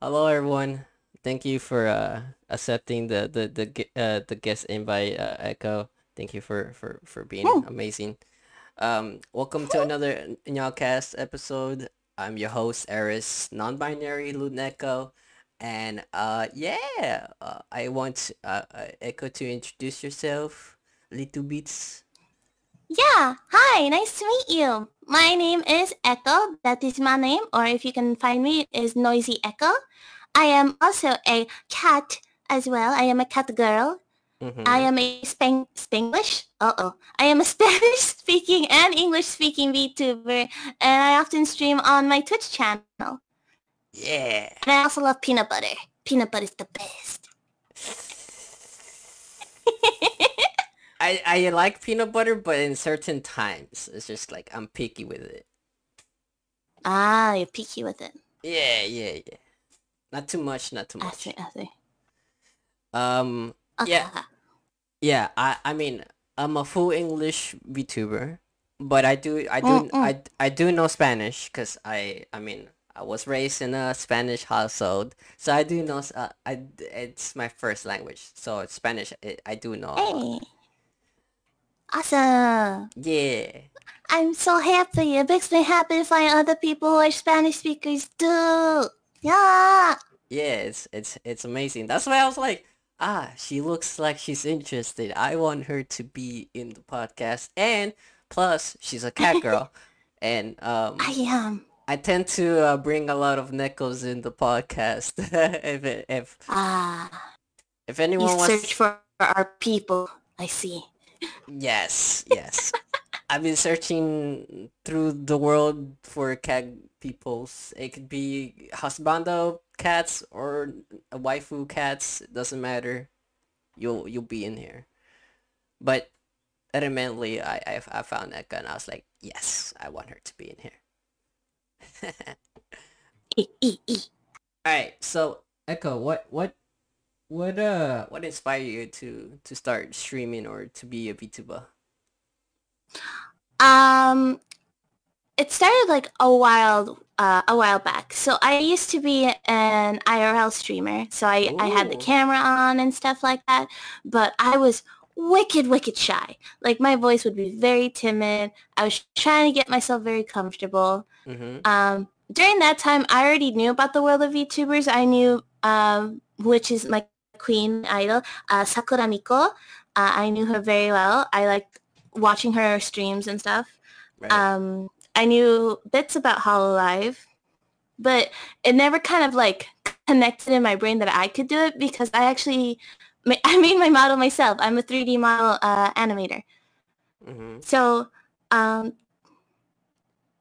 Hello, everyone. Thank you for uh, accepting the the the uh, the guest invite, uh, Echo. Thank you for for for being Hmm. amazing. Um, welcome to another NyaaCast episode. I'm your host, Eris, non-binary Luneko, and uh, yeah, uh, I want uh, uh, Echo to introduce yourself, little bits. Yeah, hi, nice to meet you. My name is Echo, that is my name, or if you can find me, it is Noisy Echo. I am also a cat as well. I am a cat girl. Mm-hmm. I am a Span- Spanglish? Uh-oh. I am a Spanish-speaking and English-speaking VTuber, and I often stream on my Twitch channel. Yeah. And I also love peanut butter. Peanut butter is the best. I I like peanut butter, but in certain times, it's just like I'm picky with it. ah, you're picky with it. Yeah, yeah, yeah. Not too much, not too I much. see, I see. Um, Okay. Yeah. yeah. I I mean, I'm a full English VTuber, but I do I do Mm, mm. I I do know Spanish because I I mean I was raised in a Spanish household, so I do know uh, I it's my first language, so it's Spanish I, I do know a lot. Hey. Awesome. Yeah. I'm so happy. It makes me happy to find other people who are Spanish speakers too. Yeah. Yeah, it's it's it's amazing. That's why I was like, ah, she looks like she's interested. I want her to be in the podcast, and plus she's a cat girl, and um, I am. I tend to uh, bring a lot of Nekos in the podcast. if it, if Ah, if you anyone search wants, for our people. I see. Yes, yes, I've been searching through the world for cat peoples. It could be husbando cats or waifu cats. It doesn't matter. You'll you'll be in here. But ultimately, I I, I found Echo and I was like, yes, I want her to be in here. All right, so Echo, what what what uh what inspired you to to start streaming or to be a VTuber? Um, it started like a while, uh, a while back. So I used to be an IRL streamer. So I, I had the camera on and stuff like that. But I was wicked, wicked shy. Like my voice would be very timid. I was trying to get myself very comfortable. Mm-hmm. Um, during that time, I already knew about the world of VTubers. I knew, um, which is my queen idol, uh, Sakura Miko. Uh, I knew her very well. I liked watching her streams and stuff. Right. Um, I knew bits about Hololive, but it never kind of like connected in my brain that I could do it because I actually, I made my model myself. I'm a 3D model uh, animator. mm-hmm. So um,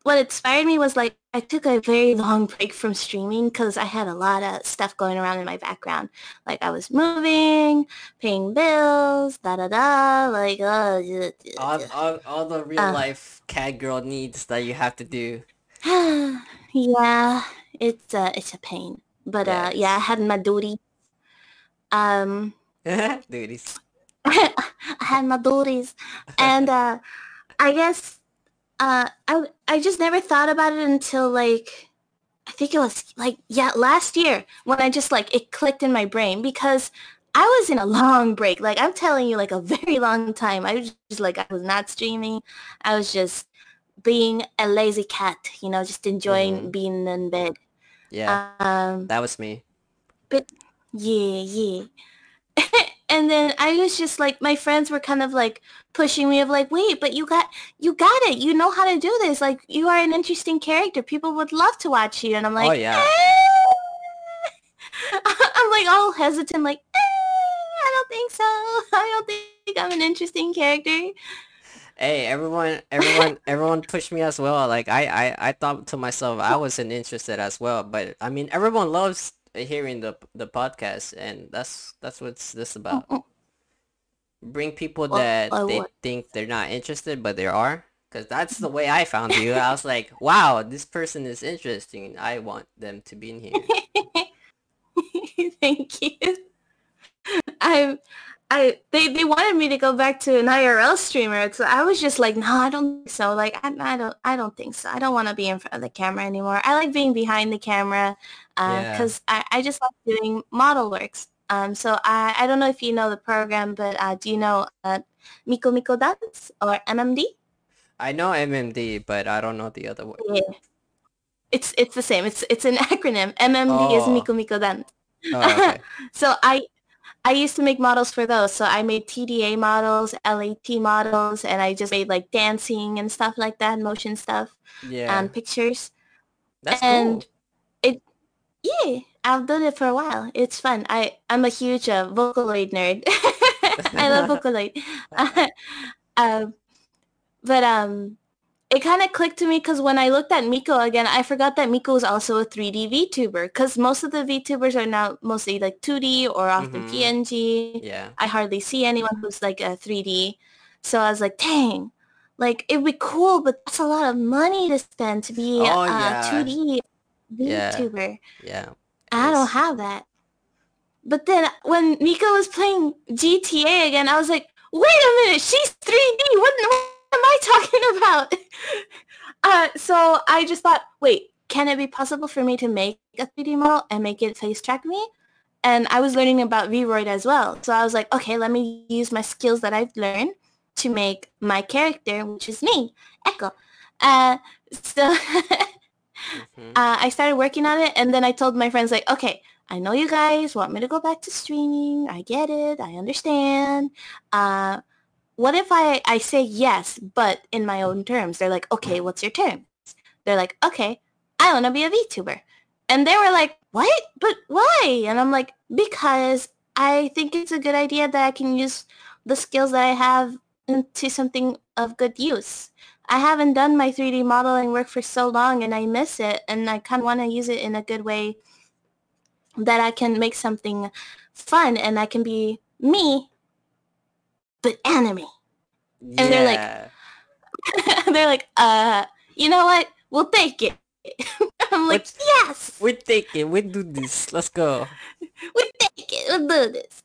what inspired me was like I took a very long break from streaming because I had a lot of stuff going around in my background. Like I was moving, paying bills, da da da. Like uh, All, all all the real Uh. life cat girl needs that you have to do. yeah, it's uh, it's a pain. But uh, yeah, I had my duty. Um, Duties. I had my duties, and uh, I guess uh, I I just never thought about it until like I think it was like yeah last year when I just like it clicked in my brain because I was in a long break. Like I'm telling you, like a very long time. I was just like I was not streaming. I was just being a lazy cat, you know, just enjoying Mhm. being in bed. Yeah, Um, that was me. But yeah, yeah. and then I was just like, my friends were kind of like pushing me of like, wait, but you got, you got it. You know how to do this. Like, you are an interesting character. People would love to watch you. And I'm like, oh yeah. "Eh." I'm like all hesitant, like, eh, I don't think so. I don't think I'm an interesting character. Hey, everyone, everyone, everyone pushed me as well. Like I, I, I thought to myself I wasn't interested as well. But I mean, everyone loves hearing the the podcast, and that's that's what's this about. Bring people that they think they're not interested, but they are. Cause that's the way I found you. I was like, wow, this person is interesting. I want them to be in here. Thank you. I'm I they, they wanted me to go back to an IRL streamer. So I was just like, no, I don't think so. Like I, I don't I don't think so. I don't want to be in front of the camera anymore. I like being behind the camera because uh, yeah. I, I just like doing model works. Um, so I, I don't know if you know the program, but uh, do you know uh, Miku Miku Dance or MMD? I know MMD, but I don't know the other one. Yeah. It's it's the same. It's it's an acronym. MMD oh. is Miku Miku Dance. Oh, okay. so I I used to make models for those. So I made TDA models, LAT models, and I just made like dancing and stuff like that, motion stuff, yeah, and pictures. That's and cool. It, yeah, I've done it for a while. It's fun. I I'm a huge uh, Vocaloid nerd. I love Vocaloid. um, but um, it kind of clicked to me because when I looked at Miko again, I forgot that Miko is also a 3D VTuber because most of the VTubers are now mostly like 2D or often mm-hmm. PNG. Yeah. I hardly see anyone who's like a 3D. So I was like, dang, like it'd be cool, but that's a lot of money to spend to be oh, a yeah. 2D VTuber. Yeah. yeah. I don't have that. But then when Miko was playing GTA again, I was like, wait a minute, she's 3D. What, what am I talking about? uh, so I just thought, wait, can it be possible for me to make a 3D model and make it face track me? And I was learning about Vroid as well. So I was like, okay, let me use my skills that I've learned to make my character, which is me, Echo. Uh, so mm-hmm. uh, I started working on it, and then I told my friends, like, okay, I know you guys want me to go back to streaming. I get it. I understand. Uh, what if I, I say yes, but in my own terms? They're like, okay, what's your terms? They're like, okay, I want to be a VTuber. And they were like, what? But why? And I'm like, because I think it's a good idea that I can use the skills that I have into something of good use. I haven't done my 3D modeling work for so long and I miss it and I kind of want to use it in a good way that I can make something fun and I can be me but anime. And yeah. they're like, they're like, uh, you know what? We'll take it. I'm like, Let's, yes. We take it. We do this. Let's go. we take it. We'll do this.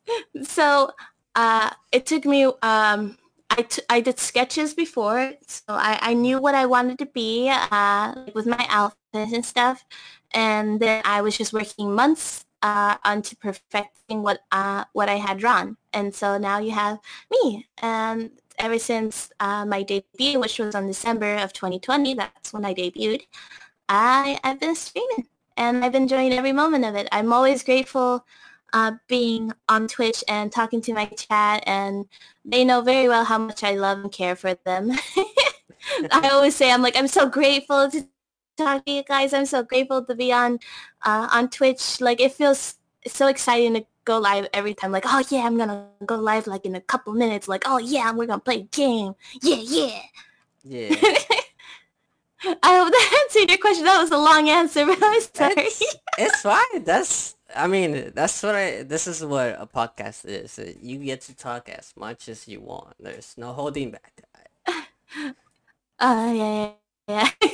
So, uh, it took me. Um, I, t- I did sketches before, so I, I knew what I wanted to be uh, with my outfits and stuff. And then I was just working months uh, onto perfecting what uh, what I had drawn. And so now you have me. And ever since uh, my debut, which was on December of 2020, that's when I debuted, I, I've been streaming and I've enjoyed every moment of it. I'm always grateful uh, being on Twitch and talking to my chat and they know very well how much I love and care for them. I always say I'm like I'm so grateful to talk to you guys. I'm so grateful to be on uh, on Twitch. Like it feels so exciting to go live every time. Like, oh yeah, I'm gonna go live like in a couple minutes. Like, oh yeah, we're gonna play a game. Yeah, yeah. Yeah. I hope that answered your question. That was a long answer, but I'm sorry. It's, it's fine. That's I mean, that's what I. This is what a podcast is. You get to talk as much as you want. There's no holding back. Uh, yeah, yeah, yeah.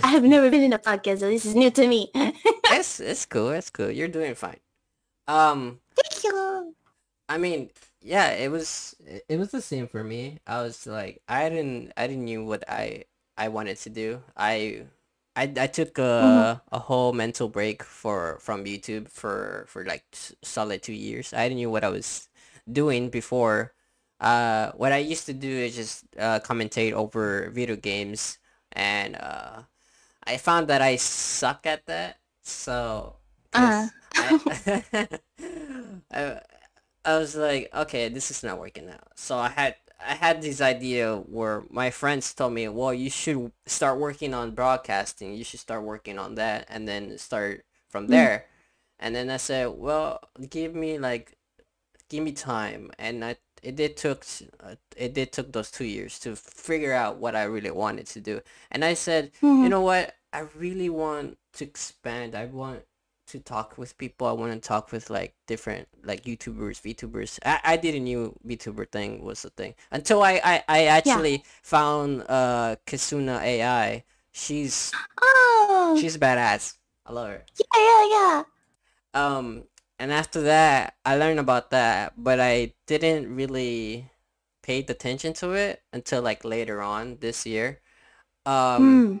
I have never been in a podcast, so this is new to me. it's it's cool. It's cool. You're doing fine. Um, Thank you. I mean, yeah, it was it was the same for me. I was like, I didn't I didn't knew what I I wanted to do. I I, I took a, mm-hmm. a whole mental break for from YouTube for for like solid two years. I didn't know what I was doing before. Uh, what I used to do is just uh, commentate over video games, and uh, I found that I suck at that. So uh-huh. I, I, I was like, okay, this is not working out. So I had I had this idea where my friends told me, well, you should start working on broadcasting. You should start working on that, and then start from mm. there. Mm. And then I said, well, give me like, give me time, and I it did took uh, it did took those two years to figure out what I really wanted to do. And I said, mm-hmm. you know what, I really want to expand. I want to talk with people. I want to talk with like different like YouTubers, VTubers. I, I didn't knew VTuber thing was a thing until I I, I actually yeah. found uh Kizuna AI. She's oh she's badass. I love her. Yeah yeah yeah. Um and after that, I learned about that, but I didn't really pay attention to it until like later on this year. Um, Mm.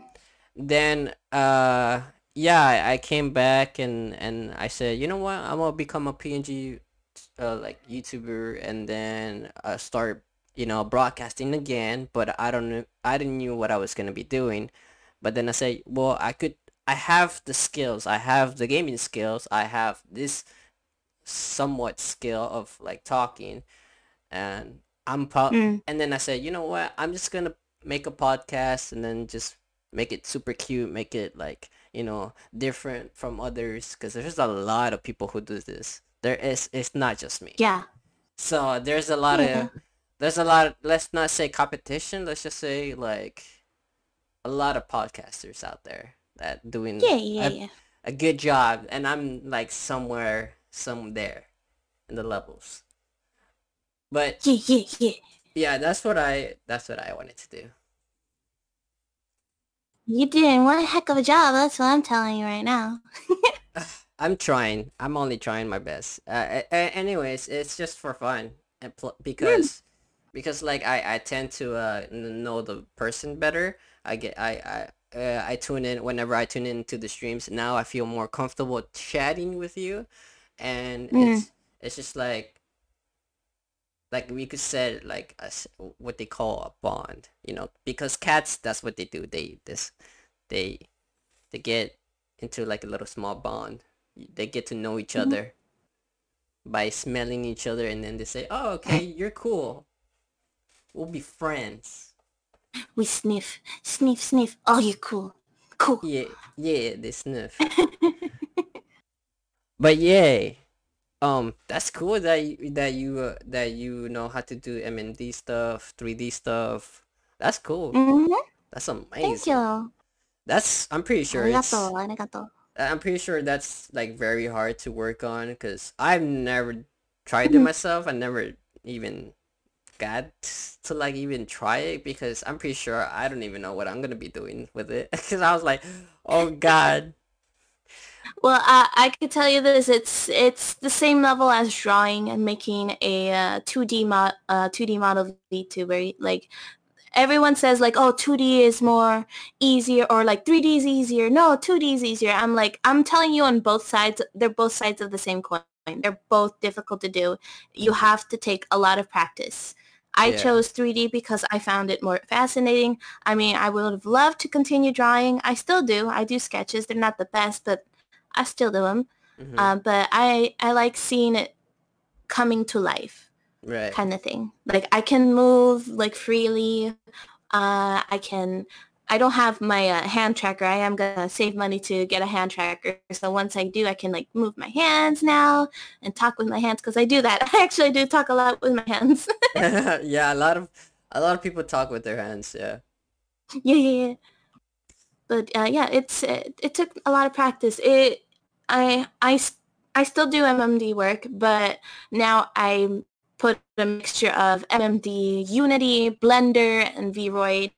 Then uh, yeah, I, came back and and I said, you know what, I'm gonna become a PNG uh, like YouTuber, and then uh, start you know broadcasting again. But I don't know, I didn't knew what I was gonna be doing. But then I say, well, I could, I have the skills, I have the gaming skills, I have this somewhat skill of like talking and I'm pro- Mm. and then I said, you know what? I'm just gonna make a podcast and then just make it super cute, make it like you know different from others because there's a lot of people who do this. There is, it's not just me. Yeah. So there's a lot Yeah. of there's a lot. Of, let's not say competition. Let's just say like a lot of podcasters out there that doing Yeah. Yeah. a, Yeah. a good job, and I'm like somewhere, some there in the levels. But Yeah. Yeah. Yeah. yeah, that's what I that's what I wanted to do. You're doing one heck of a job. That's what I'm telling you right now. I'm trying. I'm only trying my best. Uh, anyways, it's just for fun, and pl- because because like I I tend to uh know the person better. I get I I uh, I tune in whenever I tune into the streams. Now I feel more comfortable chatting with you, and Mm. it's it's just like like we could say like a what they call a bond. You know, because cats that's what they do. They this they they get into like a little small bond. They get to know each Mhm. other by smelling each other, and then they say, "Oh, okay, you're cool. We'll be friends." We sniff, sniff, sniff. Oh, you're cool. Cool. Yeah, yeah, they sniff. But yay, um, that's cool that you, that you uh, that you know how to do MMD stuff, 3D stuff. That's cool. Mm-hmm. That's Thank you. That's I'm pretty sure it's. I'm pretty sure that's like very hard to work on because I've never tried it Mhm. myself. I never even got to like even try it because I'm pretty sure I don't even know what I'm gonna be doing with it because I was like, oh god, Well, I, I could tell you this. It's it's the same level as drawing and making a uh, 2D mod uh, 2D model VTuber. Like everyone says, like oh 2D is more easier or like 3D is easier. No, 2D is easier. I'm like I'm telling you on both sides. They're both sides of the same coin. They're both difficult to do. You have to take a lot of practice. I Yeah. chose 3D because I found it more fascinating. I mean, I would have loved to continue drawing. I still do. I do sketches. They're not the best, but I still do them. Mhm. Uh, but I I like seeing it coming to life, right, kind of thing. Like I can move like freely. Uh, I can. I don't have my uh, hand tracker. I am gonna save money to get a hand tracker. So once I do, I can like move my hands now and talk with my hands because I do that. I actually do talk a lot with my hands. yeah, a lot of a lot of people talk with their hands. Yeah, yeah, yeah, yeah. But uh, yeah, it's it, it took a lot of practice. It I I I still do MMD work, but now I put a mixture of MMD, Unity, Blender, and Vroid.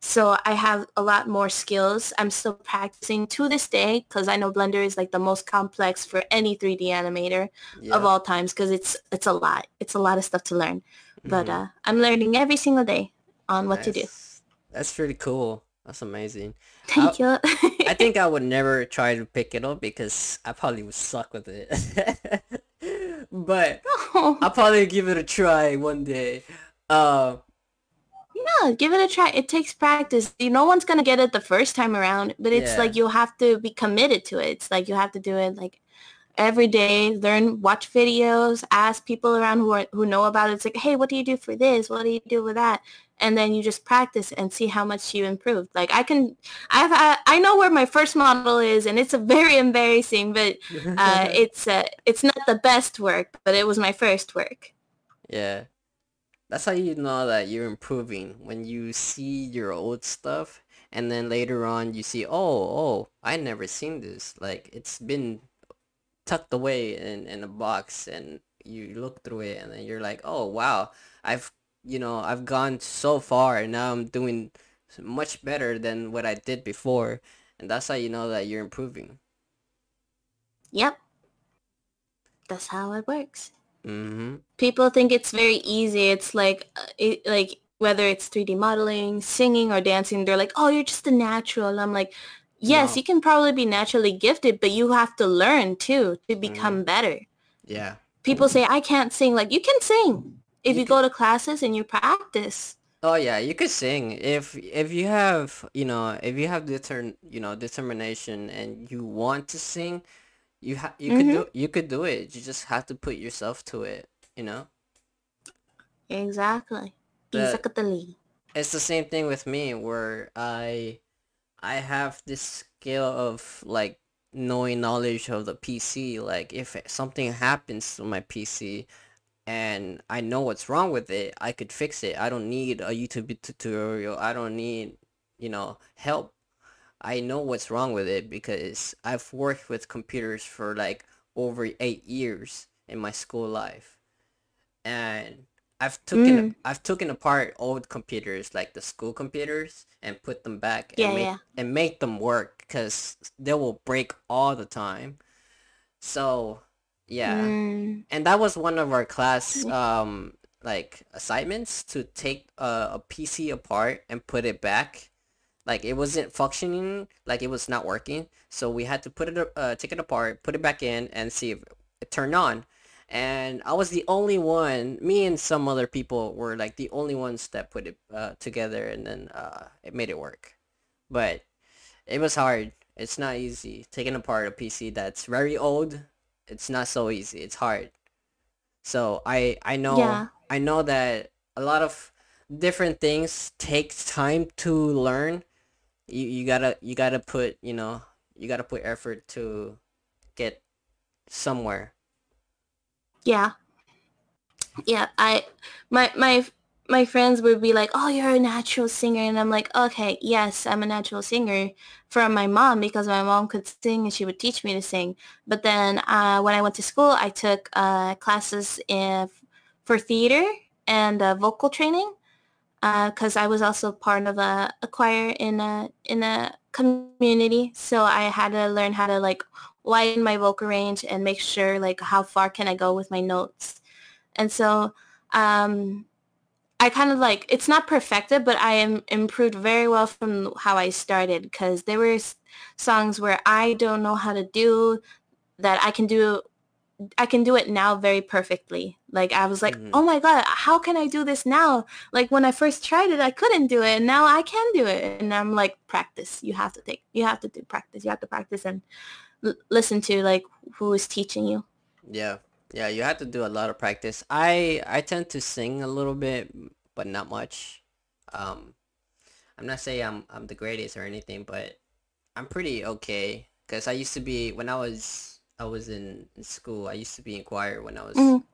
So I have a lot more skills. I'm still practicing to this day because I know Blender is like the most complex for any 3D animator yeah. of all times because it's it's a lot. It's a lot of stuff to learn. But Mhm. uh, I'm learning every single day on what to do. That's pretty cool. That's amazing. Thank you. I think I would never try to pick it up because I probably would suck with it. but Oh, I'll probably give it a try one day. Uh, yeah, give it a try. It takes practice. You, no one's gonna get it the first time around, but it's Yeah. like you'll have to be committed to it. It's like you have to do it like every day. Learn, watch videos, ask people around who are, who know about it. It's like, hey, what do you do for this? What do you do with that? And then you just practice and see how much you improved. Like I can, I've, I, I know where my first model is, and it's a very embarrassing, but uh, it's uh, it's not the best work, but it was my first work. yeah. That's how you know that you're improving when you see your old stuff and then later on you see, oh, oh, I never seen this. Like it's been tucked away in, in a box and you look through it and then you're like, oh, wow, I've, you know, I've gone so far and now I'm doing much better than what I did before. And that's how you know that you're improving. Yep. that's how it works. Mm-hmm. People think it's very easy. It's like uh, it, like whether it's 3D modeling, singing, or dancing. They're like, oh, you're just a natural. And I'm like, yes, No. you can probably be naturally gifted, but you have to learn too to become better. Yeah. People say I can't sing. Like you can sing if You you, go to classes and you practice. Oh yeah, you could sing if if you have you know if you have deter you know determination and you want to sing, you ha you could hmm do you could do it. You just have to put yourself to it. You know. Exactly. Exactly. it's the same thing with me where I I have this skill of like knowing knowledge of the PC. Like if something happens to my PC and I know what's wrong with it, I could fix it. I don't need a YouTube tutorial. I don't need, you know, help. I know what's wrong with it because I've worked with computers for like over eight years in my school life and I've taken Mm. I've taken apart old computers like the school computers and put them back Yeah, and make yeah. and make them work because they will break all the time. So yeah, Mm. and that was one of our class um like assignments to take a, a PC apart and put it back. Like it wasn't functioning, like it was not working. So we had to put it uh take it apart, put it back in, and see if it turned on and I was the only one. Me and some other people were like the only ones that put it uh, together, and then uh, it made it work. But it was hard. It's not easy taking apart a PC that's very old. It's not so easy. It's hard. So I I know Yeah. I know that a lot of different things takes time to learn. You you gotta you gotta put you know you gotta put effort to get somewhere. Yeah. Yeah. I my my my friends would be like, "Oh, you're a natural singer," and I'm like, "Okay, yes, I'm a natural singer from my mom because my mom could sing and she would teach me to sing." But then uh, when I went to school, I took uh, classes in, for theater and uh, vocal training because I was also part of a, a choir in a in a community. So I had to learn how to like widen my vocal range and make sure like how far can I go with my notes. And so um, I kind of like it's not perfected, but I am improved very well from how I started because there were s- songs where I don't know how to do that I can do I can do it now very perfectly. Like I was like, hmm oh my god, how can I do this now? Like when I first tried it, I couldn't do it, and now I can do it. And I'm like, practice. You have to take. You have to do practice. You have to practice and l- listen to like who is teaching you. Yeah. Yeah, you have to do a lot of practice. I I tend to sing a little bit, but not much. Um, I'm not saying I'm I'm the greatest or anything, but I'm pretty okay. Cause I used to be when I was I was in, in school. I used to be in choir when I was Mm.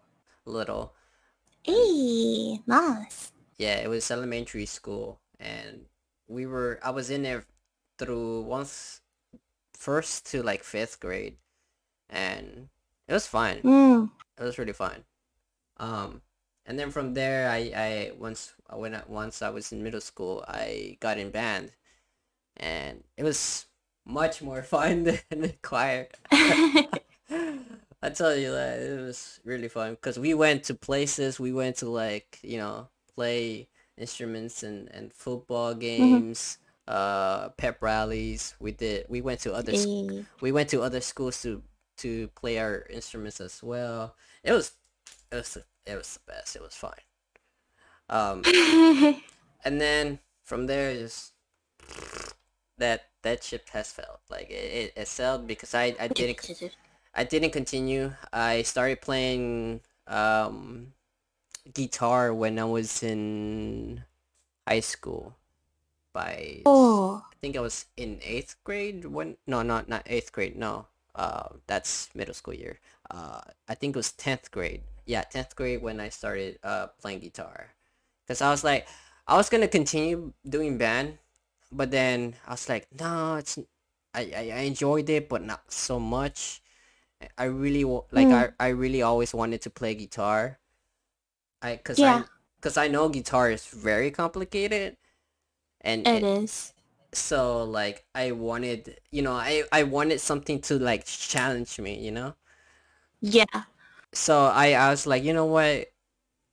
little, Hey, nice. yeah, it was elementary school, and we were I was in there through once first to like fifth grade, and it was fine. Mm. It was really fun. Um, and then from there, I, I once when I, once I was in middle school, I got in band, and it was much more fun than the choir. I tell you that it was really fun because we went to places. We went to like you know play instruments and and football Mhm. games, uh, pep rallies. We did. We went to other s- Hey. we went to other schools to to play our instruments as well. It was it was it was the best. It was fine. Um, and then from there, just that that ship has failed. Like it, it, it failed because I I didn't I didn't continue. I started playing um guitar when I was in high school. By oh. I think I was in eighth grade when no not not eighth grade no uh that's middle school year. Uh I think it was tenth grade. Yeah tenth grade when I started uh playing guitar. Because I was like I was gonna continue doing band but then I was like no it's I I, I enjoyed it but not so much. I really like Mm. I I really always wanted to play guitar. I cause Yeah, I cause I know guitar is very complicated and it it, is. So like I wanted, you know, I I wanted something to like challenge me, you know? Yeah. so I, I was like, you know what?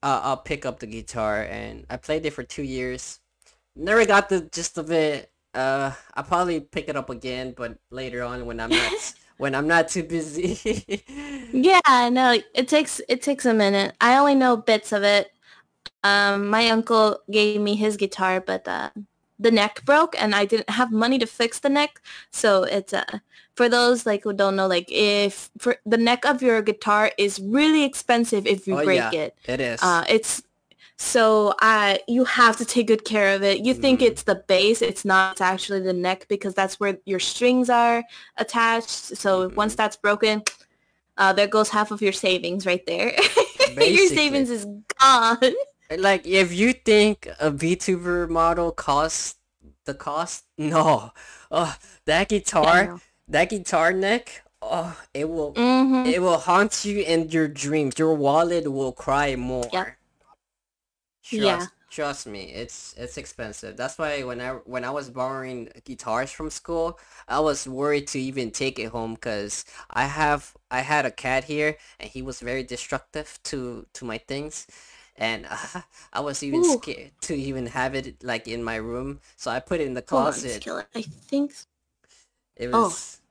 Uh, I'll pick up the guitar, and I played it for two years. Never got the gist of it. Uh, I'll probably pick it up again, but later on when I'm not when I'm not too busy. yeah, no, it takes it takes a minute. I only know bits of it. Um, my uncle gave me his guitar, but uh, the neck broke, and I didn't have money to fix the neck. So it's uh, for those like who don't know, like if for the neck of your guitar is really expensive if you oh break yeah, it. it is. Uh, it's so uh, you have to take good care of it. You think Mm, it's the base, it's not. It's actually the neck because that's where your strings are attached. So once mm, that's broken, uh, there goes half of your savings right there. your savings is gone. Like if you think a VTuber model costs the cost, no. Oh, that guitar, that guitar neck, oh, it will Mm-hmm. it will haunt you in your dreams. Your wallet will cry Yep. more. Yeah. Trust trust me, it's it's expensive. That's why when I when I was borrowing guitars from school, I was worried to even take it home because I have I had a cat here and he was very destructive to to my things, and uh, I was even Ooh, scared to even have it like in my room. So I put it in the hold on, closet. I think. It Oh, was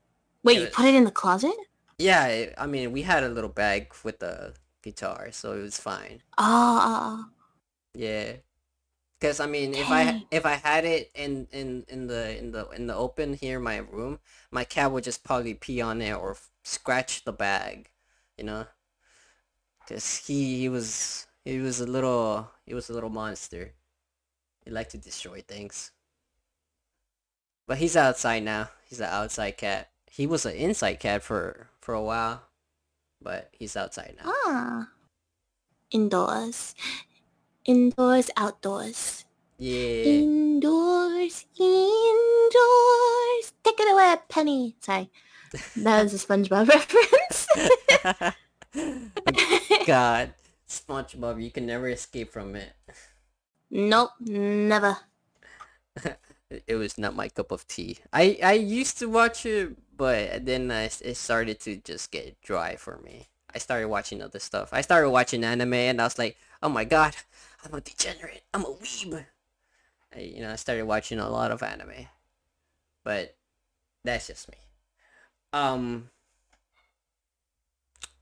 wait, it you put it in the closet? yeah. It, I mean, we had a little bag with the guitar, so it was fine. Oh, Yeah. Because I mean, if I if I had it in in in the in the in the open here in my room, my cat would just probably pee on it or f- scratch the bag, you know? Because he he was he was a little he was a little monster. He liked to destroy things. But he's outside now. He's an outside cat. He was an inside cat for for a while, but he's outside now. Ah, indoors, indoors, outdoors, Yeah. indoors, indoors. Take it away, Penny. Sorry, that was a SpongeBob reference. God, SpongeBob, you can never escape from it. nope, never. It was not my cup of tea. I I used to watch it, but then I, it started to just get dry for me. I started watching other stuff. I started watching anime, and I was like, oh my god, I'm a degenerate. I'm a weeb. I, you know, I started watching a lot of anime, but that's just me. Um,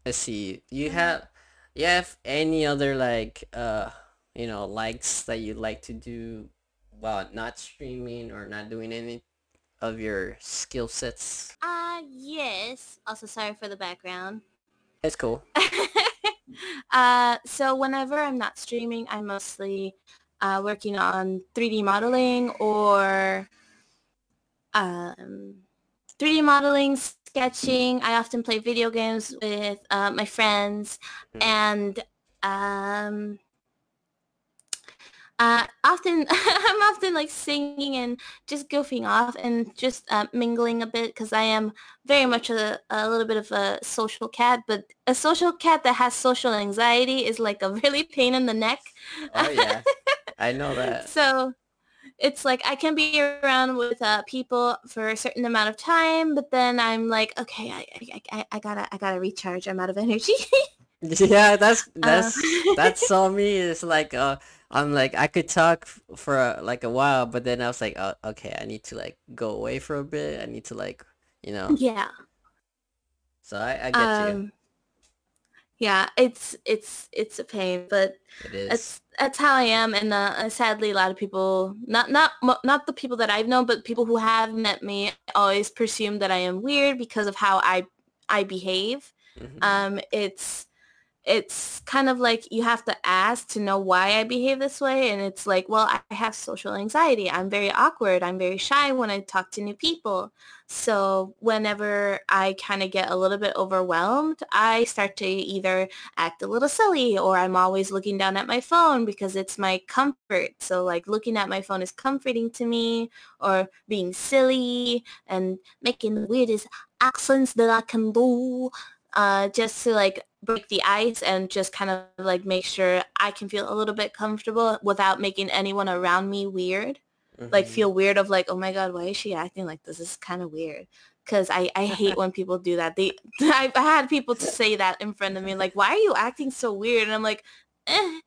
let's see. You have you have any other like uh you know likes that you like to do while not streaming or not doing any of your skill sets? Ah, yes. Also, sorry for the background. It's cool. uh, so whenever I'm not streaming, I'm mostly uh, working on 3D modeling or um, 3D modeling, sketching. I often play video games with uh, my friends Mm. and um, uh, often I'm often like singing and just goofing off and just uh, mingling a bit because I am very much a, a little bit of a social cat, but a social cat that has social anxiety is like a really pain in the neck. Oh yeah, I know that. so it's like I can be around with uh, people for a certain amount of time, but then I'm like, okay, I, I, I, I gotta I gotta recharge. I'm out of energy. Yeah, that's uh, that's that's so me. It's like uh, I'm like I could talk for uh, like a while, but then I was like, oh, okay, I need to like go away for a bit. I need to like, you know. yeah. So I I get you. Yeah, it's it's it's a pain, but that's that's how I am, and uh, sadly, a lot of people, not not not the people that I've known, but people who have met me, always presume that I am weird because of how I I behave. hmm Um, it's it's kind of like you have to ask to know why I behave this way. And it's like, well, I have social anxiety. I'm very awkward. I'm very shy when I talk to new people. So whenever I kind of get a little bit overwhelmed, I start to either act a little silly or I'm always looking down at my phone because it's my comfort. So like looking at my phone is comforting to me or being silly and making the weirdest accents that I can do uh, just to like break the ice and just kind of like make sure I can feel a little bit comfortable without making anyone around me weird. Like hmm feel weird of like, oh my God, why is she acting like this? This is kind of weird. because I, I hate when people do that. They I, I had people to say that in front of me like, why are you acting so weird? And I'm like, eh,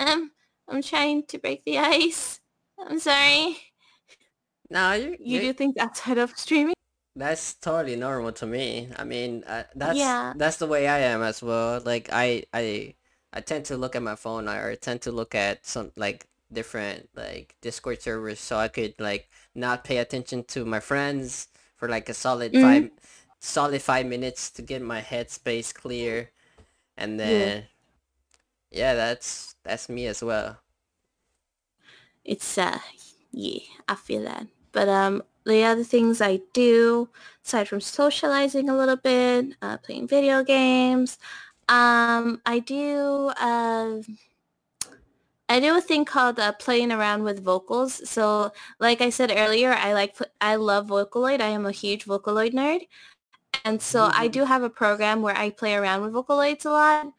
um, I'm trying to break the ice. I'm sorry. No, you You do things outside of streaming? That's totally normal to me. I mean, uh, that's Yeah. that's the way I am as well. Like I I I tend to look at my phone or I tend to look at some like different like Discord servers so I could like not pay attention to my friends for like a solid Mhm. five solid five minutes to get my headspace clear and Yeah. then yeah, that's that's me as well. It's uh yeah, I feel that. But um the other things I do, aside from socializing a little bit, uh, playing video games, um, I do uh, I do a thing called uh, playing around with vocals. So, like I said earlier, I like I love Vocaloid. I am a huge Vocaloid nerd, and so I do have a program where I play around with Vocaloids a lot,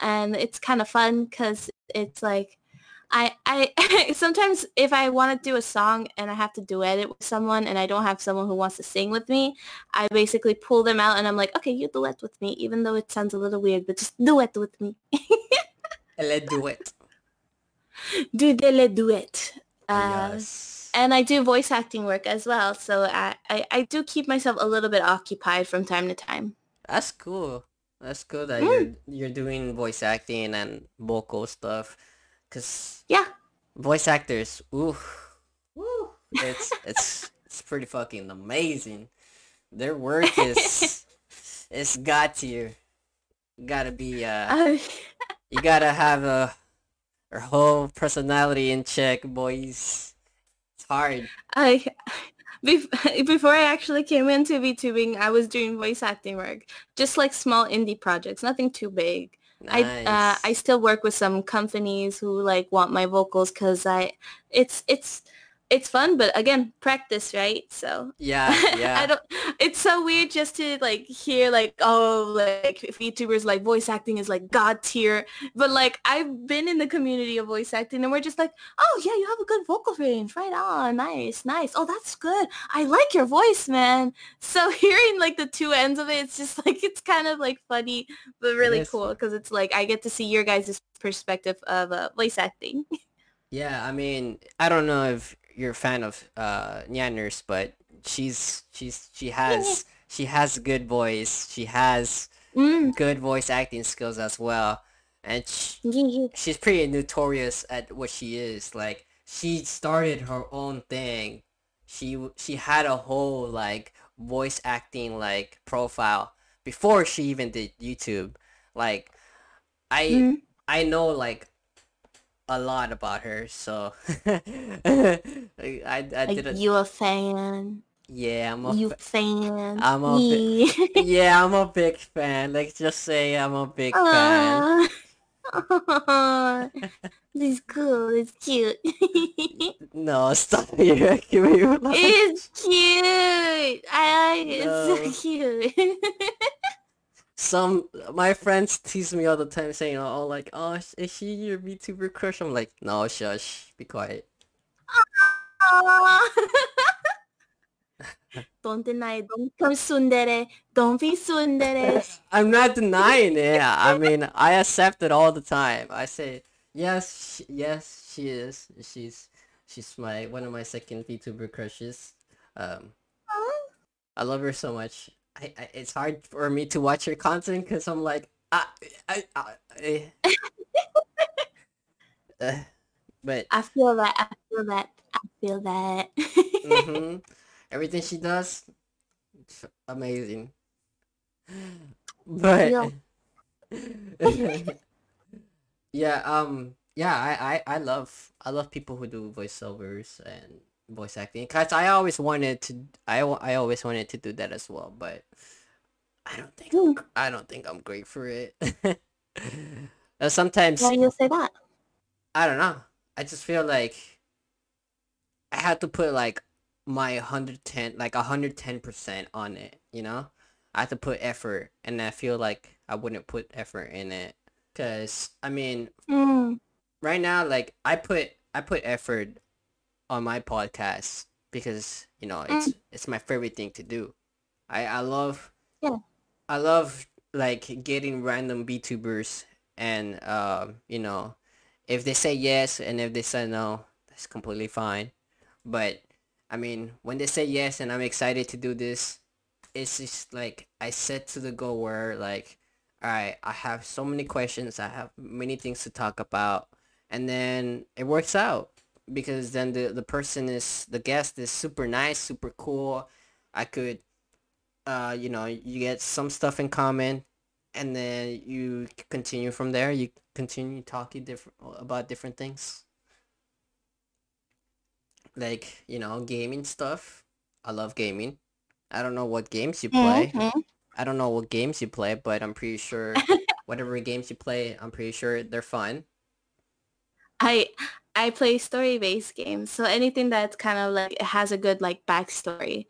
and it's kind of fun because it's like I I sometimes if I want to do a song and I have to duet it with someone and I don't have someone who wants to sing with me, I basically pull them out and I'm like, okay, you duet with me, even though it sounds a little weird, but just duet with me. Let's do it. do the le duet. Uh, yes. and I do voice acting work as well, so I, I, I do keep myself a little bit occupied from time to time. That's cool. That's cool that Mm. you're you're doing voice acting and vocal stuff, cause Yeah. voice actors, ooh, woo, it's it's it's pretty fucking amazing. Their work is it's got to you. gotta be uh you gotta have a your whole personality in check, boys. It's hard. I bef- before I actually came into VTubing, I was doing voice acting work, just like small indie projects, nothing too big. I uh, I still work with some companies who like want my vocals because I it's it's it's fun, but again, practice, right? So Yeah, yeah I don't. It's so weird just to like hear like oh like VTubers like voice acting is like god tier, but like I've been in the community of voice acting and we're just like oh yeah you have a good vocal range right on nice nice oh that's good I like your voice man. So hearing like the two ends of it, it's just like it's kind of like funny but really is. cool because it's like I get to see your guys' perspective of uh, voice acting. Yeah, I mean, I don't know if you're a fan of uh but she's she's she has she has good voice. She has mm, good voice acting skills as well. And sh yeah, yeah. she's pretty notorious at what she is. Like she started her own thing. She she had a whole like voice acting like profile before she even did YouTube. Like I Mm. I know like a lot about her, so I I Like did a you a fan. yeah I'm a You fa- fan. I'm a yeah. yeah I'm a big fan. Let's just say I'm a big fan. Aw. this is cool. It's cute. No, stop you're making me laugh. it's cute. I like it. No. It's so cute. Some my friends tease me all the time saying, "Oh, like, oh, is she your VTuber crush?" I'm like, "No, shush, be quiet." Don't deny. Don't become tsundere. Don't be tsundere. I'm not denying it. I mean, I accept it all the time. I say, yes, sh- yes, she is. She's she's my one of my second VTuber crushes. Um, I love her so much. I, I it's hard for me to watch your content because I'm like, I, I, I, eh. Uh, but I feel that. I feel that. I feel that. hmm everything she does, amazing. But Yeah. yeah, um, yeah, I, I, I love I love people who do voiceovers and voice acting because I always wanted to I, I always wanted to do that as well, but I don't think Hmm. I don't think I'm great for it. Uh, Sometimes Why do you say that? I don't know. I just feel like I had to put like my 110 like 110% on it, you know? I had to put effort and I feel like I wouldn't put effort in it cuz I mean, Mm. right now like I put I put effort on my podcast because, you know, it's it's my favorite thing to do. I I love Yeah. I love like getting random VTubers and um you know if they say yes and if they say no that's completely fine but I mean when they say yes and I'm excited to do this it's just like I set to the goal where like all right I have so many questions I have many things to talk about and then it works out because then the the person is the guest is super nice super cool I could uh, you know, you get some stuff in common, and then you continue from there. You continue talking different about different things, like you know, gaming stuff. I love gaming. I don't know what games you play. hmm I don't know what games you play, but I'm pretty sure whatever games you play, I'm pretty sure they're fun. I I play story based games, so anything that's kind of like it has a good like backstory.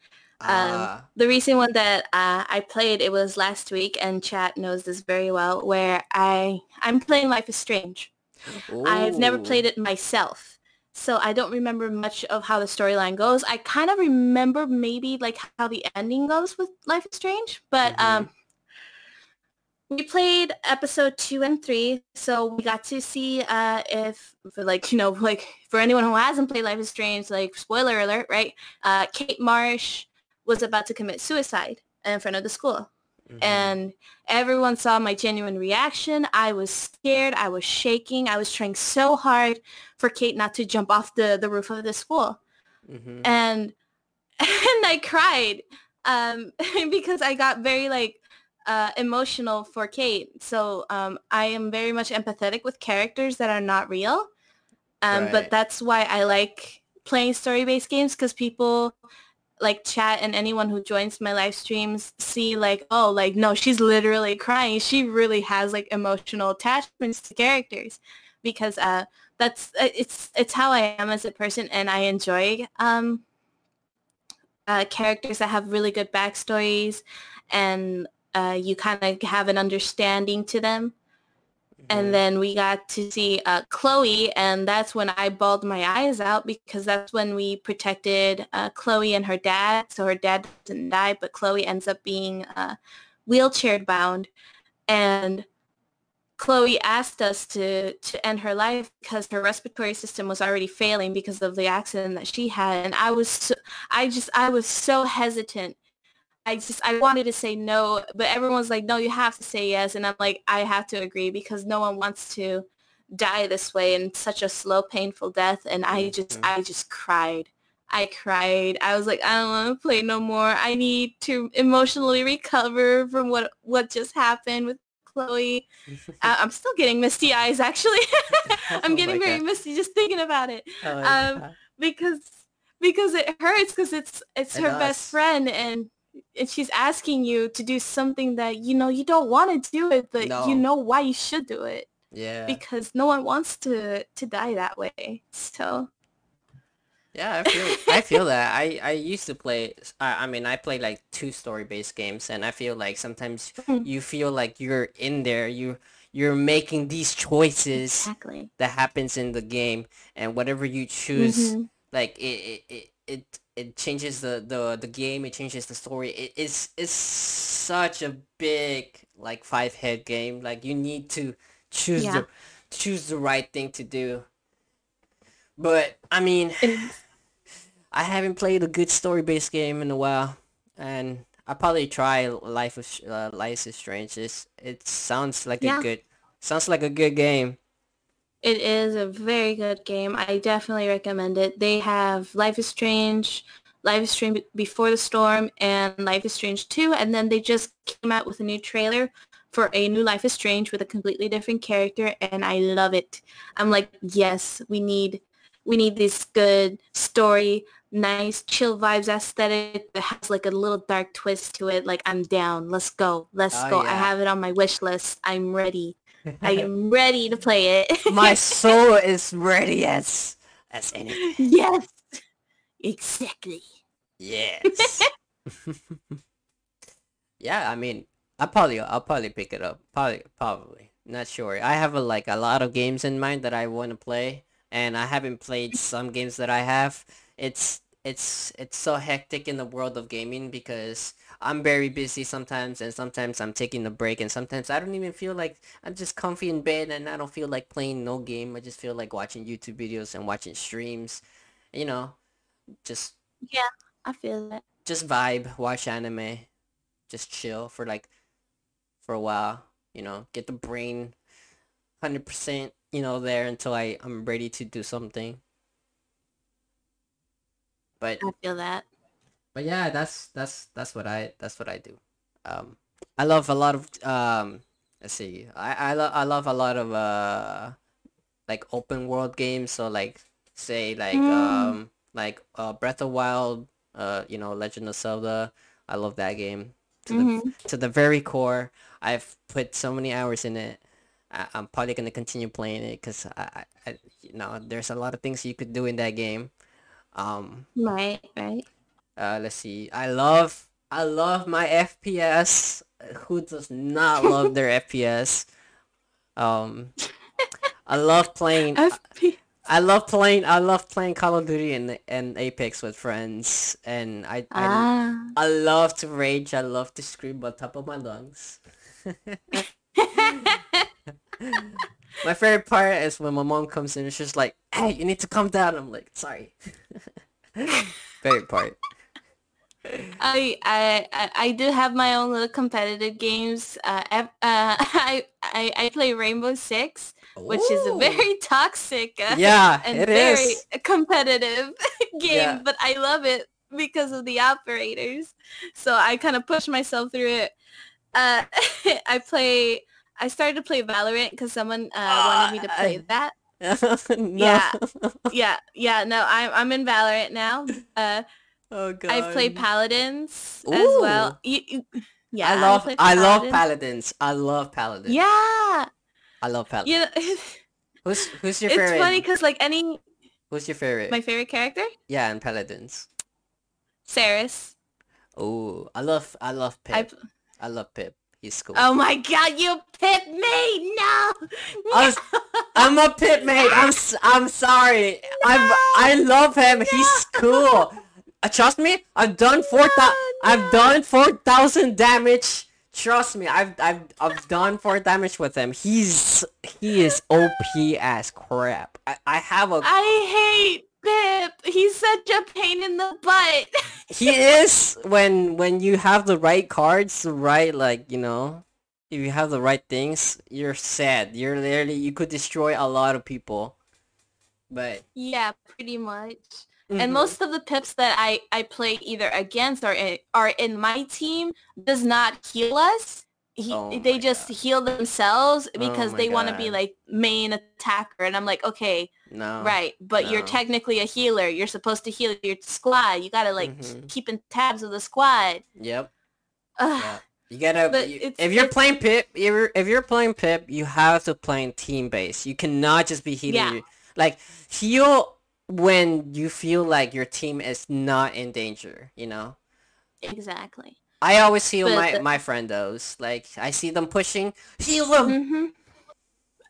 Um, Ah, the recent one that uh, I played it was last week, and chat knows this very well. Where I I'm playing Life is Strange. I've never played it myself, so I don't remember much of how the storyline goes. I kind of remember maybe like how the ending goes with Life is Strange, but mm-hmm, um, we played episode two and three, so we got to see uh, if, for like, you know, like for anyone who hasn't played Life is Strange, like spoiler alert, right? Uh, Kate Marsh was about to commit suicide in front of the school. mm-hmm, And everyone saw my genuine reaction. I was scared. I was shaking. I was trying so hard for Kate not to jump off the, the roof of the school. mm-hmm. And and I cried um, because I got very like uh, emotional for Kate. So um, I am very much empathetic with characters that are not real. Um, but that's why I like playing story-based games because people like chat and anyone who joins my live streams see like, oh, like, no, she's literally crying. She really has like emotional attachments to characters because uh, that's, uh, it's, it's how I am as a person and I enjoy um, uh, characters that have really good backstories and uh, you kind of have an understanding to them. And Mm-hmm. then we got to see uh, Chloe, and that's when I bawled my eyes out because that's when we protected uh, Chloe and her dad. So her dad didn't die, but Chloe ends up being uh, wheelchair bound. And Chloe asked us to, to end her life because her respiratory system was already failing because of the accident that she had. And I was, so, I just, I was so hesitant I just I wanted to say no, but everyone's like, no, you have to say yes, and I'm like, I have to agree because no one wants to die this way in such a slow, painful death, and I just Mm-hmm. I just cried. I cried. I was like, I don't want to play no more. I need to emotionally recover from what what just happened with Chloe. I- I'm still getting misty eyes. Actually, I'm oh getting very god. misty just thinking about it. Oh Um, because because it hurts because it's it's It her best friend and and she's asking you to do something that you know you don't want to do it but you know why you should do it Yeah. because no one wants to to die that way so Yeah, I feel I feel that. I I used to play I, I mean I play like two story-based games and I feel like sometimes Mm, you feel like you're in there. You you're making these choices exactly that happens in the game and whatever you choose mm-hmm. like it it it it, it changes the, the the game, it changes the story. It is it's such a big like five head game. Like you need to choose yeah the choose the right thing to do. But I mean I haven't played a good story-based game in a while, and I probably try Life of uh, Life is Strange. It's, it sounds like a good sounds like a good game. It is a very good game. I definitely recommend it. They have life is strange life is strange before the storm and life is strange 2 and then they just came out with a new trailer for a new life is strange with a completely different character and i love it. I'm like yes we need we need this good story nice chill vibes aesthetic that has like a little dark twist to it. Like i'm down. Let's go. Let's Oh go. I have it on my wish list. I'm ready i am ready to play it. My soul is ready as as anything. yes exactly Yes. yeah, I mean, I probably I'll probably pick it up. Probably probably. Not sure. I have a, like a lot of games in mind that I want to play and I haven't played some games that I have. It's it's it's so hectic in the world of gaming because I'm very busy sometimes and sometimes I'm taking a break and sometimes I don't even feel like I'm just comfy in bed and I don't feel like playing no game. I just feel like watching YouTube videos and watching streams. You know, just Yeah, I feel that. just vibe, watch anime, just chill for like for a while, you know, get the brain 100%, you know, there until I I'm ready to do something. But I feel that. but yeah, that's that's that's what I that's what I do. Um I love a lot of um let's see. I I, lo- I love a lot of uh like open world games, so like say like Mm. um like uh Breath of Wild, uh you know, Legend of Zelda. I love that game to the hmm to the very core. I've put so many hours in it. I, I'm probably gonna continue playing it because I, I, you know, there's a lot of things you could do in that game. Um, Right, right. uh, let's see. I love, I love my FPS. Who does not love their FPS? Um, I love playing. FP. I love playing. I love playing Call of Duty and and Apex with friends, and I I Ah. I love to rage. I love to scream on top of my lungs. My favorite part is when my mom comes in and she's like, "Hey, you need to calm down." I'm like, "Sorry." favorite part. I, I I do have my own little competitive games. Uh, uh I, I I play Rainbow Six, which is a very toxic uh, Yeah, and very is. competitive game, Yeah. but I love it because of the operators. So I kind of push myself through it. Uh, I play. I started to play Valorant because someone uh, wanted me to play Ah, that. no. Yeah. Yeah, yeah. No, I'm I'm in Valorant now. Uh, Oh god. I've played Paladins as well. Ooh. You, you, yeah, I love I love Paladins. I love paladins. Yeah, I love paladins. you know, Who's who's your it's favorite? It's funny because like any Who's your favorite? my favorite character, yeah, in paladins. Seris. Oh, I love I love I, Pip. I love Pip. He's cool. oh my god, you pit me! No, I I'm a Pip mate. I'm I'm sorry. I'm I love him. He's cool. Uh, trust me. I've done four thou- No, I've no. done four thousand damage. Trust me. I've I've I've done four damage with him. He's he is OP as crap. I, I have a I hate Pip. He's such a pain in the butt. he is when when you have the right cards, the right like you know, if you have the right things, you're sad. You're literally you could destroy a lot of people. But yeah, pretty much. And Mhm. most of the pips that I, I play either against or in, are in my team does not heal us. He, Oh they just God. heal themselves because my they want to be like main attacker. And I'm like, okay, no. right. But you're technically a healer. You're supposed to heal your squad. You got to like Mhm. keep in tabs of the squad. Yep. Yeah. You gotta. You- if you're playing Pip, if you're, if you're playing Pip, you have to play team base. You cannot just be healing. Yeah. your- like heal when you feel like your team is not in danger. You know. Exactly. I always heal But my the- my friendos. Like I see them pushing, heal them. hmm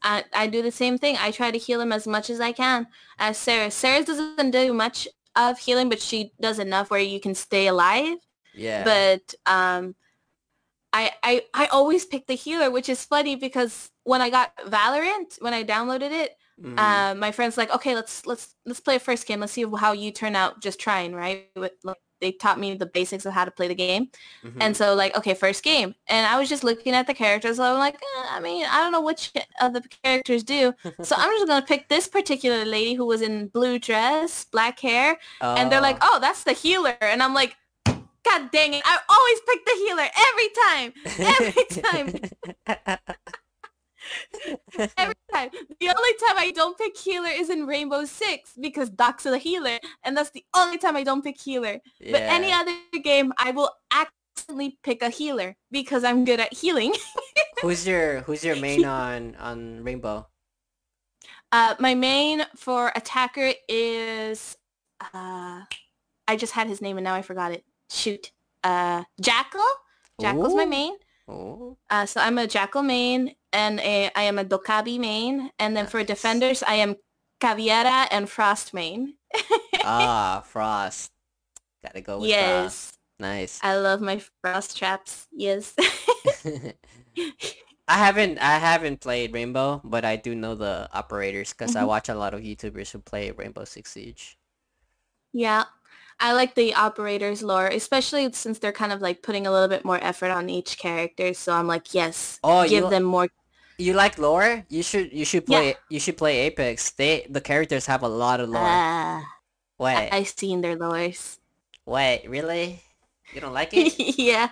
I, I do the same thing. I try to heal him as much as I can. As Sarah. Sarah doesn't do much of healing, but she does enough where you can stay alive. Yeah. But um, I, I I always pick the healer, which is funny because when I got Valorant, when I downloaded it, Mhm. uh, my friend's like, okay, let's let's let's play a first game. Let's see how you turn out just trying, right? With, like, they taught me the basics of how to play the game. Mhm. And so like, okay, first game. And I was just looking at the characters. I'm like, eh, I mean, I don't know which of the characters do. So I'm just going to pick this particular lady who was in blue dress, black hair. And they're like, oh, that's the healer. And I'm like, God dang it. I always pick the healer every time. every time. Every time. The only time I don't pick healer is in Rainbow Six because Doc's a healer. And that's the only time I don't pick healer. But any other game, I will accidentally pick a healer because I'm good at healing. who's your who's your main on on Rainbow? Uh, my main for attacker is, uh, I just had his name and now I forgot it. Shoot. Uh, Jackal. Jackal's my main. Oh. Uh, so I'm a Jackal main and a, I am a Dokkaebi main. And then for defenders, I am Caveira and Frost main. ah, Frost. Gotta go with Yes. Frost. Nice. I love my frost traps. Yes. I haven't I haven't played Rainbow, but I do know the operators because I Mhm. watch a lot of YouTubers who play Rainbow Six Siege. Yeah. I like the operators lore, especially since they're kind of like putting a little bit more effort on each character. So I'm like, yes, Oh, give li- them more. You like lore? You should you should Yeah. play you should play Apex. They the characters have a lot of lore. Uh, Wait, I've seen their lores. wait, really? You don't like it? yeah.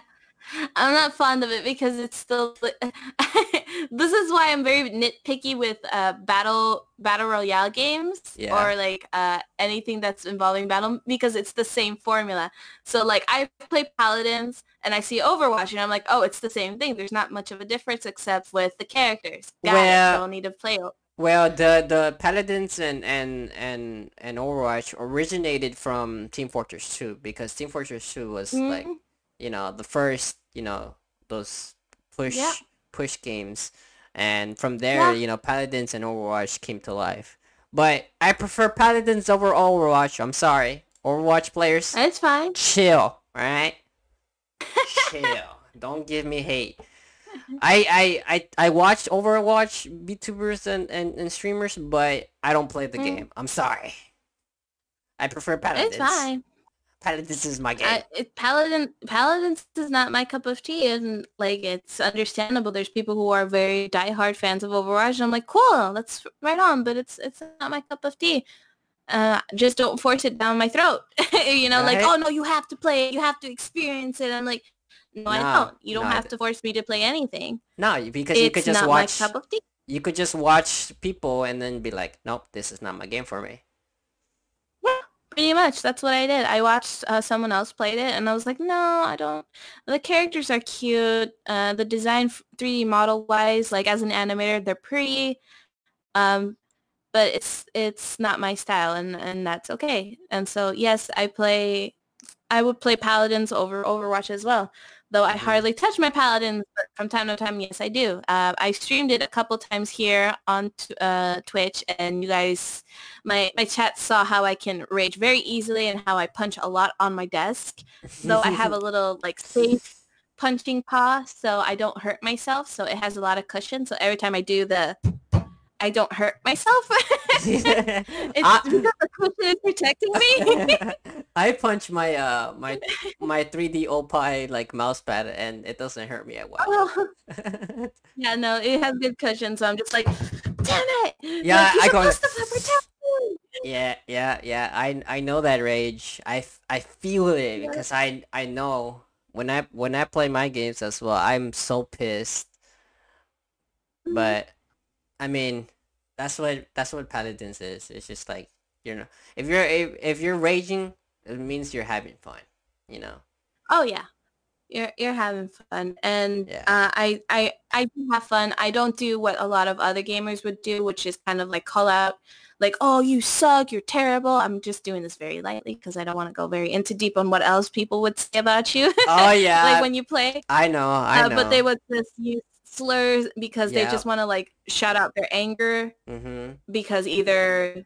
I'm not fond of it because it's still this is why I'm very nitpicky with uh battle battle royale games Yeah. or like uh anything that's involving battle because it's the same formula. So like I play paladins and I see Overwatch and I'm like, "Oh, it's the same thing. There's not much of a difference except with the characters." Got Well- it. Don't need to play. Well, the the Paladins and and and and Overwatch originated from Team Fortress 2 because Team Fortress 2 was like, Mhm. You know, the first, you know, those push Yeah. push games. And from there, Yeah. you know, Paladins and Overwatch came to life. But I prefer Paladins over Overwatch. I'm sorry. Overwatch players, It's fine. chill, alright? chill. Don't give me hate. I, I, I, I watch Overwatch VTubers and, and, and streamers, but I don't play the Mm. game. I'm sorry. I prefer Paladins. It's fine. Paladins is my game. I, it, Paladin Paladins is not my cup of tea, and like it's understandable. There's people who are very diehard fans of Overwatch, and I'm like, cool, that's right on. But it's it's not my cup of tea. Uh, just don't force it down my throat. you know, like oh no, you have to play it, you have to experience it. I'm like, no, I don't. You don't no, have to force me to play anything. no, because you could just not watch. my cup of tea. You could just watch people and then be like, nope, this is not my game for me. Pretty much, that's what I did. I watched uh, someone else played it, and I was like, no, I don't. The characters are cute. Uh, the design, 3D model wise, like as an animator, they're pretty. Um, but it's it's not my style, and and that's okay. And so yes, I play. I would play Paladins over Overwatch as well, though I Mhm. hardly touch my Paladins. But from time to time, yes, I do. Uh, I streamed it a couple times here on t- uh, Twitch, and you guys my my chat saw how I can rage very easily and how I punch a lot on my desk. So I have a little like safe punching paw, so I don't hurt myself. So it has a lot of cushion. So every time I do the, I don't hurt myself. it's I- because the cushion is protecting me. I punch my uh my my 3D Opie like mouse pad and it doesn't hurt me at all. Oh, yeah, no, it has good cushion. So I'm just like, damn it. Yeah, like, I go- supposed to protect me. yeah, yeah, yeah. I I know that rage. I, I feel it because I I know when I when I play my games as well. I'm so pissed. Mm-hmm. But I mean, that's what that's what Paladins is. It's just like you know, if you're if, if you're raging, it means you're having fun. You know. Oh yeah. You're you're having fun. And Yeah. uh, I I I do have fun. I don't do what a lot of other gamers would do, which is kind of like call out like, "Oh, you suck. You're terrible." I'm just doing this very lightly because I don't want to go very into deep on what else people would say about you. Oh yeah. like when you play. I know. I Uh, know. but they would just use slurs because they just want to like shout out their anger Mhm. because either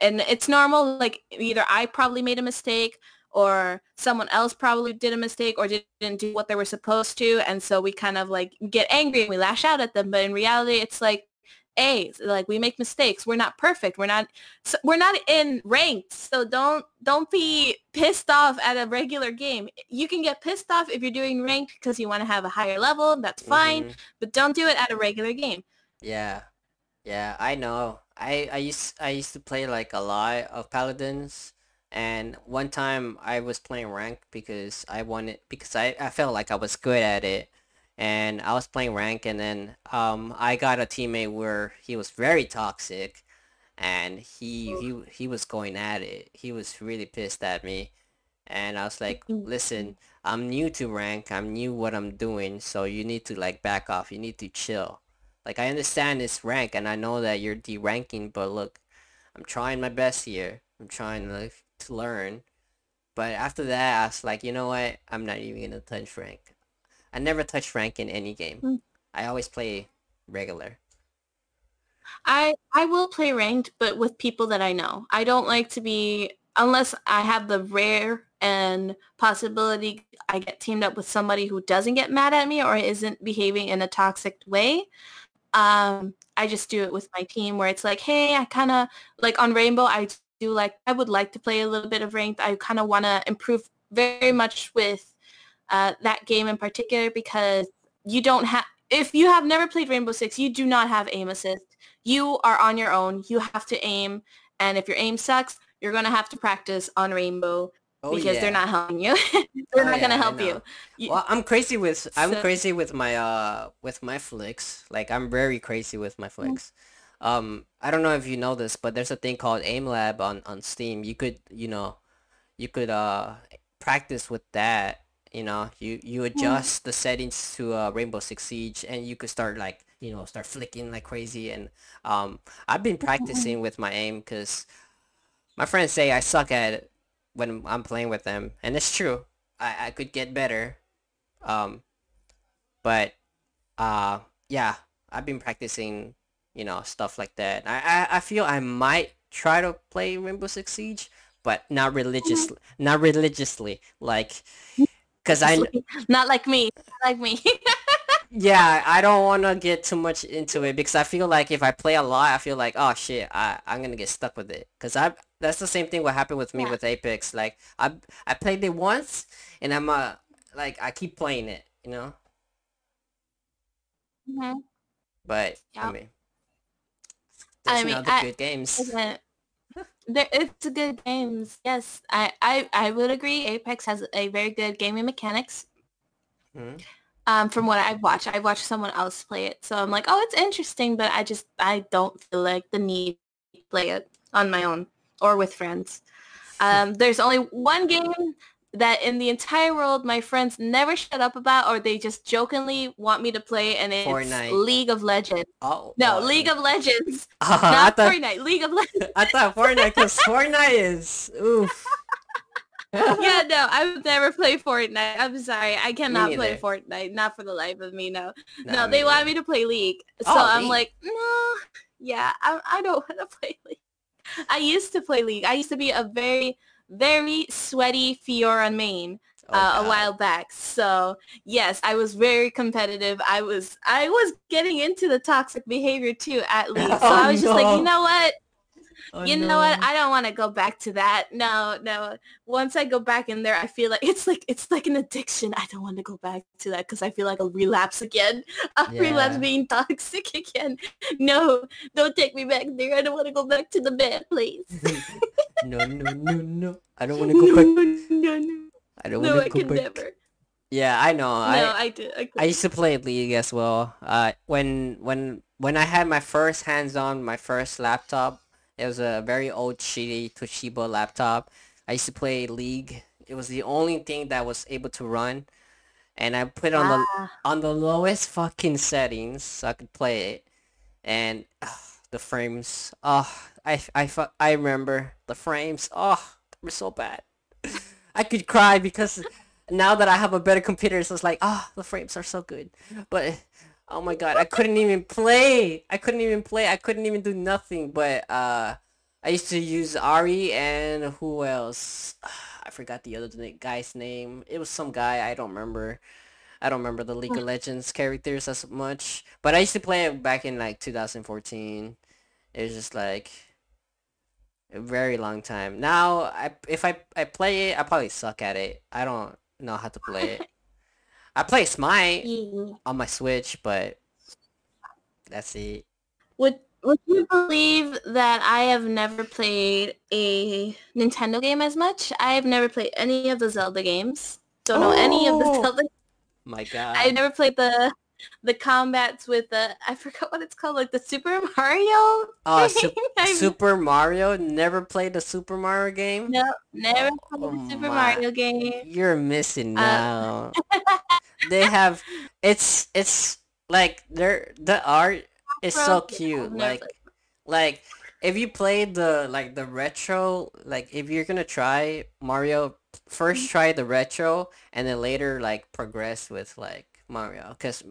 and it's normal like either I probably made a mistake or someone else probably did a mistake or didn't do what they were supposed to and so we kind of like get angry and we lash out at them but in reality it's like hey like we make mistakes. We're not perfect. We're not so we're not in ranked. So don't don't be pissed off at a regular game. You can get pissed off if you're doing ranked because you want to have a higher level. That's fine Mhm. but don't do it at a regular game. Yeah. Yeah, I know. I I used I used to play like a lot of paladins and one time I was playing rank because I wanted because I, I felt like I was good at it and I was playing rank and then um I got a teammate where he was very toxic and he he he was going at it. He was really pissed at me and I was like, Mm. "Listen, I'm new to rank. I'm new what I'm doing, so you need to like back off. You need to chill." Like I understand it's rank and I know that you're de-ranking, but look, I'm trying my best here. I'm trying like, to learn. But after that, I was like, you know what? I'm not even gonna touch rank. I never touch rank in any game. Mm. I always play regular. I I will play ranked, but with people that I know. I don't like to be unless I have the rare and possibility I get teamed up with somebody who doesn't get mad at me or isn't behaving in a toxic way. Um, I just do it with my team where it's like, hey, I kind of like on Rainbow, I do like, I would like to play a little bit of ranked. I kind of want to improve very much with uh, that game in particular because you don't have, if you have never played Rainbow Six, you do not have aim assist. You are on your own. You have to aim. And if your aim sucks, you're going to have to practice on Rainbow oh, because yeah. they're not helping you. they're oh, not yeah, going to help you. you. Well, I'm crazy with I'm so, crazy with my uh with my flicks. Like I'm very crazy with my mm-hmm. flicks. Um I don't know if you know this, but there's a thing called Aim Lab on on Steam. You could, you know, you could uh practice with that you know you you mm-hmm. adjust the settings to uh, rainbow six siege and you could start like you know start flicking like crazy and um i've been practicing with my aim because my friends say I suck at it when I'm playing with them, and it's true. I, I could get better. Um, but uh, yeah, I've been practicing, you know, stuff like that. I, I, I feel I might try to play Rainbow Six Siege, but not religiously. Not religiously, like, cause I not like me, not like me. yeah, I don't want to get too much into it because I feel like if I play a lot, I feel like oh shit, I I'm gonna get stuck with it. Cause I that's the same thing what happened with me yeah. with Apex. Like I I played it once and I'm uh like I keep playing it, you know. Mm-hmm. But yep. I mean, I mean, I, good games. There, it's a good games. Yes, I, I, I would agree. Apex has a very good gaming mechanics. Mm-hmm. Um, from what I've watched, I watched someone else play it, so I'm like, oh, it's interesting, but I just I don't feel like the need to play it on my own or with friends. Um, there's only one game that in the entire world my friends never shut up about or they just jokingly want me to play and it's Fortnite. League of Legends. Oh no, League of Legends. Uh, not thought, Fortnite, League of Legends. I thought Fortnite because Fortnite is oof. yeah, no, I would never play Fortnite. I'm sorry. I cannot play Fortnite. Not for the life of me, no. No, no they want me to play League. So oh, I'm League. like, no, yeah, I, I don't want to play League. I used to play League. I used to be a very, very sweaty Fiora main. Oh, uh, a while back. So yes, I was very competitive. I was I was getting into the toxic behavior too at least. So oh, I was just no. like, you know what? Oh, you no. know what? I don't want to go back to that. No, no. Once I go back in there, I feel like it's like it's like an addiction. I don't want to go back to that because I feel like I'll relapse again. I'll yeah. relapse being toxic again. No, don't take me back there. I don't want to go back to the bed, please. No, no, no, no. I don't want to go back. No, no. no. I don't no, want to go back. Never. Yeah, I know. No, I I, did. I, I used to play League as well. Uh, when when when I had my first hands-on, my first laptop, it was a very old shitty Toshiba laptop. I used to play League. It was the only thing that was able to run. And I put it on the ah. on the lowest fucking settings so I could play it. And uh, the frames, oh, I, I, I remember the frames. Oh, they were so bad. I could cry because now that I have a better computer, so it's like, oh, the frames are so good. But Oh my god, I couldn't even play. I couldn't even play. I couldn't even do nothing. But uh, I used to use Ahri and who else? I forgot the other guy's name. It was some guy I don't remember. I don't remember the League of Legends characters as much. But I used to play it back in like 2014. It was just like a very long time. Now, I if I I play it, I probably suck at it. I don't know how to play it. I play Smite on my Switch, but that's it. Would Would you believe that I have never played a Nintendo game as much? I have never played any of the Zelda games. Don't oh. know any of the oh! Zelda. My God. I never played the the combats with the I forgot what it's called, like the Super Mario. Oh, su- Super Mario. Never played the Super Mario game. No, never played oh, the Super my. Mario game. You're missing now. Uh, they have it's it's like they're the art is so cute. Like like if you play the like the retro, like if you're gonna try Mario, first mm-hmm. try the retro and then later like progress with like Mario because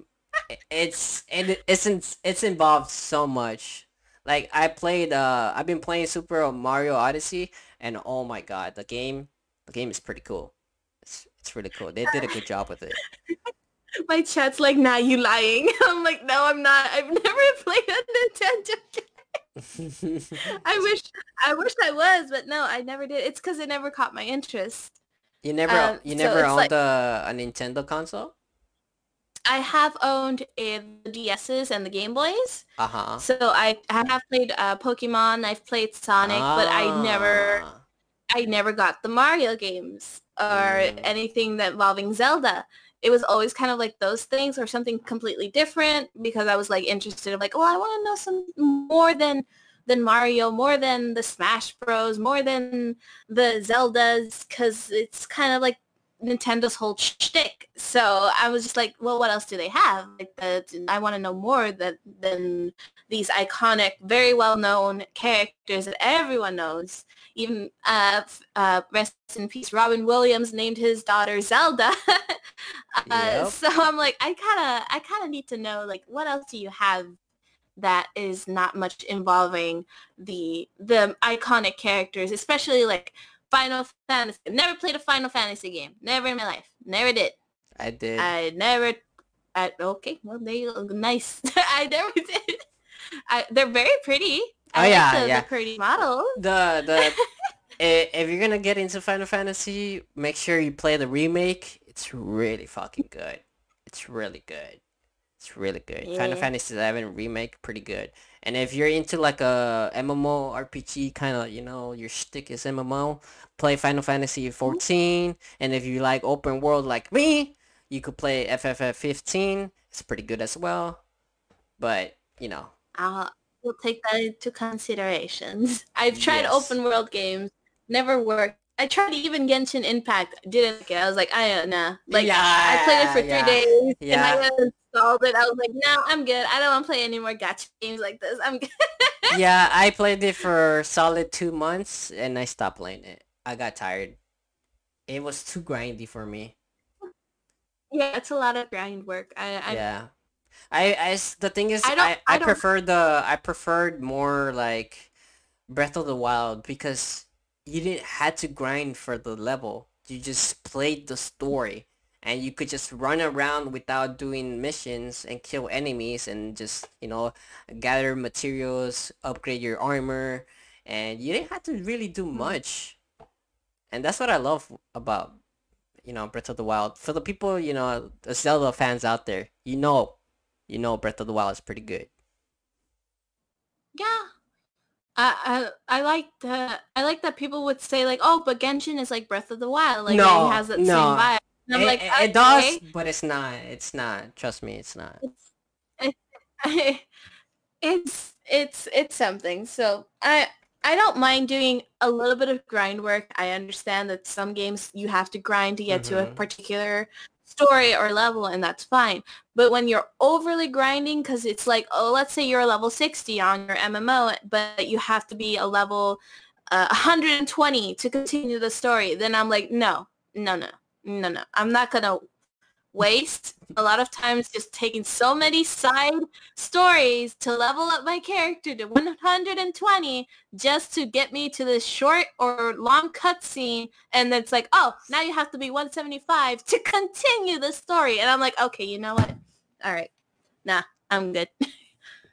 it's it, it's it's it's involved so much Like I played uh I've been playing Super Mario Odyssey and oh my god, the game the game is pretty cool. It's it's really cool. They did a good job with it. My chat's like, nah, you lying. I'm like, no, I'm not. I've never played a Nintendo game. I wish I wish I was, but no, I never did. It's because it never caught my interest. you never Um, you never it's owned like- a, a Nintendo console? I have owned uh, the DSs and the Game Boys. Uh-huh. So I, I have played uh, Pokemon, I've played Sonic, but I never Ah. I never got the Mario games or Mm. anything that involving Zelda. It was always kind of like those things or something completely different because I was like interested in like, oh, I want to know some more than than Mario, more than the Smash Bros, more than the Zeldas because it's kind of like Nintendo's whole shtick. So I was just like, well, what else do they have? Like that, I want to know more that than these iconic, very well known characters that everyone knows. Even uh, uh, rest in peace, Robin Williams named his daughter Zelda. uh, Yep. So I'm like, I kind of, I kind of need to know, like, what else do you have that is not much involving the the iconic characters, especially like Final Fantasy. Never played a Final Fantasy game. Never in my life. Never did. I did. I never. I, okay, well they look nice. I never did. I, they're very pretty. I Oh, like yeah, the, yeah. pretty models. the the if you're gonna get into Final Fantasy, make sure you play the remake. It's really fucking good. It's really good. It's really good. Final Fantasy 11 remake, pretty good. And if you're into like a MMO RPG kind of, you know, your stick is MMO, play Final Fantasy 14. And if you like open world like me, you could play FFF 15. It's pretty good as well. But you know, I'll we'll take that into considerations. I've tried Yes. open world games, never worked. I tried even Genshin Impact, didn't like it. I was like, I don't know. Like I played it for three days yeah. and I installed it. I was like, no, I'm good. I don't want to play any more gacha games like this. I'm good. yeah, I played it for solid two months and I stopped playing it. I got tired. It was too grindy for me. Yeah, it's a lot of grind work. I, I yeah. I, I the thing is I I, don't- I, I don't- prefer the I preferred more like Breath of the Wild because you didn't had to grind for the level. You just played the story and you could just run around without doing missions and kill enemies and just, you know, gather materials, upgrade your armor and you didn't have to really do Mm. much. And that's what I love about you know Breath of the Wild. For the people, you know, the Zelda fans out there, you know, you know Breath of the Wild is pretty good. yeah. I, I I like that I like that people would say like, oh, but Genshin is like Breath of the Wild, like No, it has that no. same vibe. And I'm it, like, it- it does, but it's not. It's not. Trust me, it's not. it's it's it's something. So I I don't mind doing a little bit of grind work. I understand that some games you have to grind to get to a Mhm. particular story or level and that's fine. But when you're overly grinding because it's like, oh, let's say you're a level 60 on your MMO, but you have to be a level uh, 120 to continue the story, then I'm like, no, no, no, no, no. I'm not going to waste a lot of times just taking so many side stories to level up my character to 120 just to get me to this short or long cutscene and it's like oh now you have to be 175 to continue the story. And i'm like okay you know what? All right. Nah i'm good.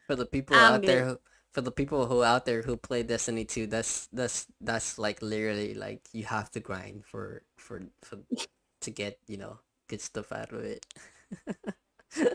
For the people I'm out there who, for the people who out there who play Destiny 2, that's that's that's like literally like you have to grind for for for to get you know good stuff out of it. yeah.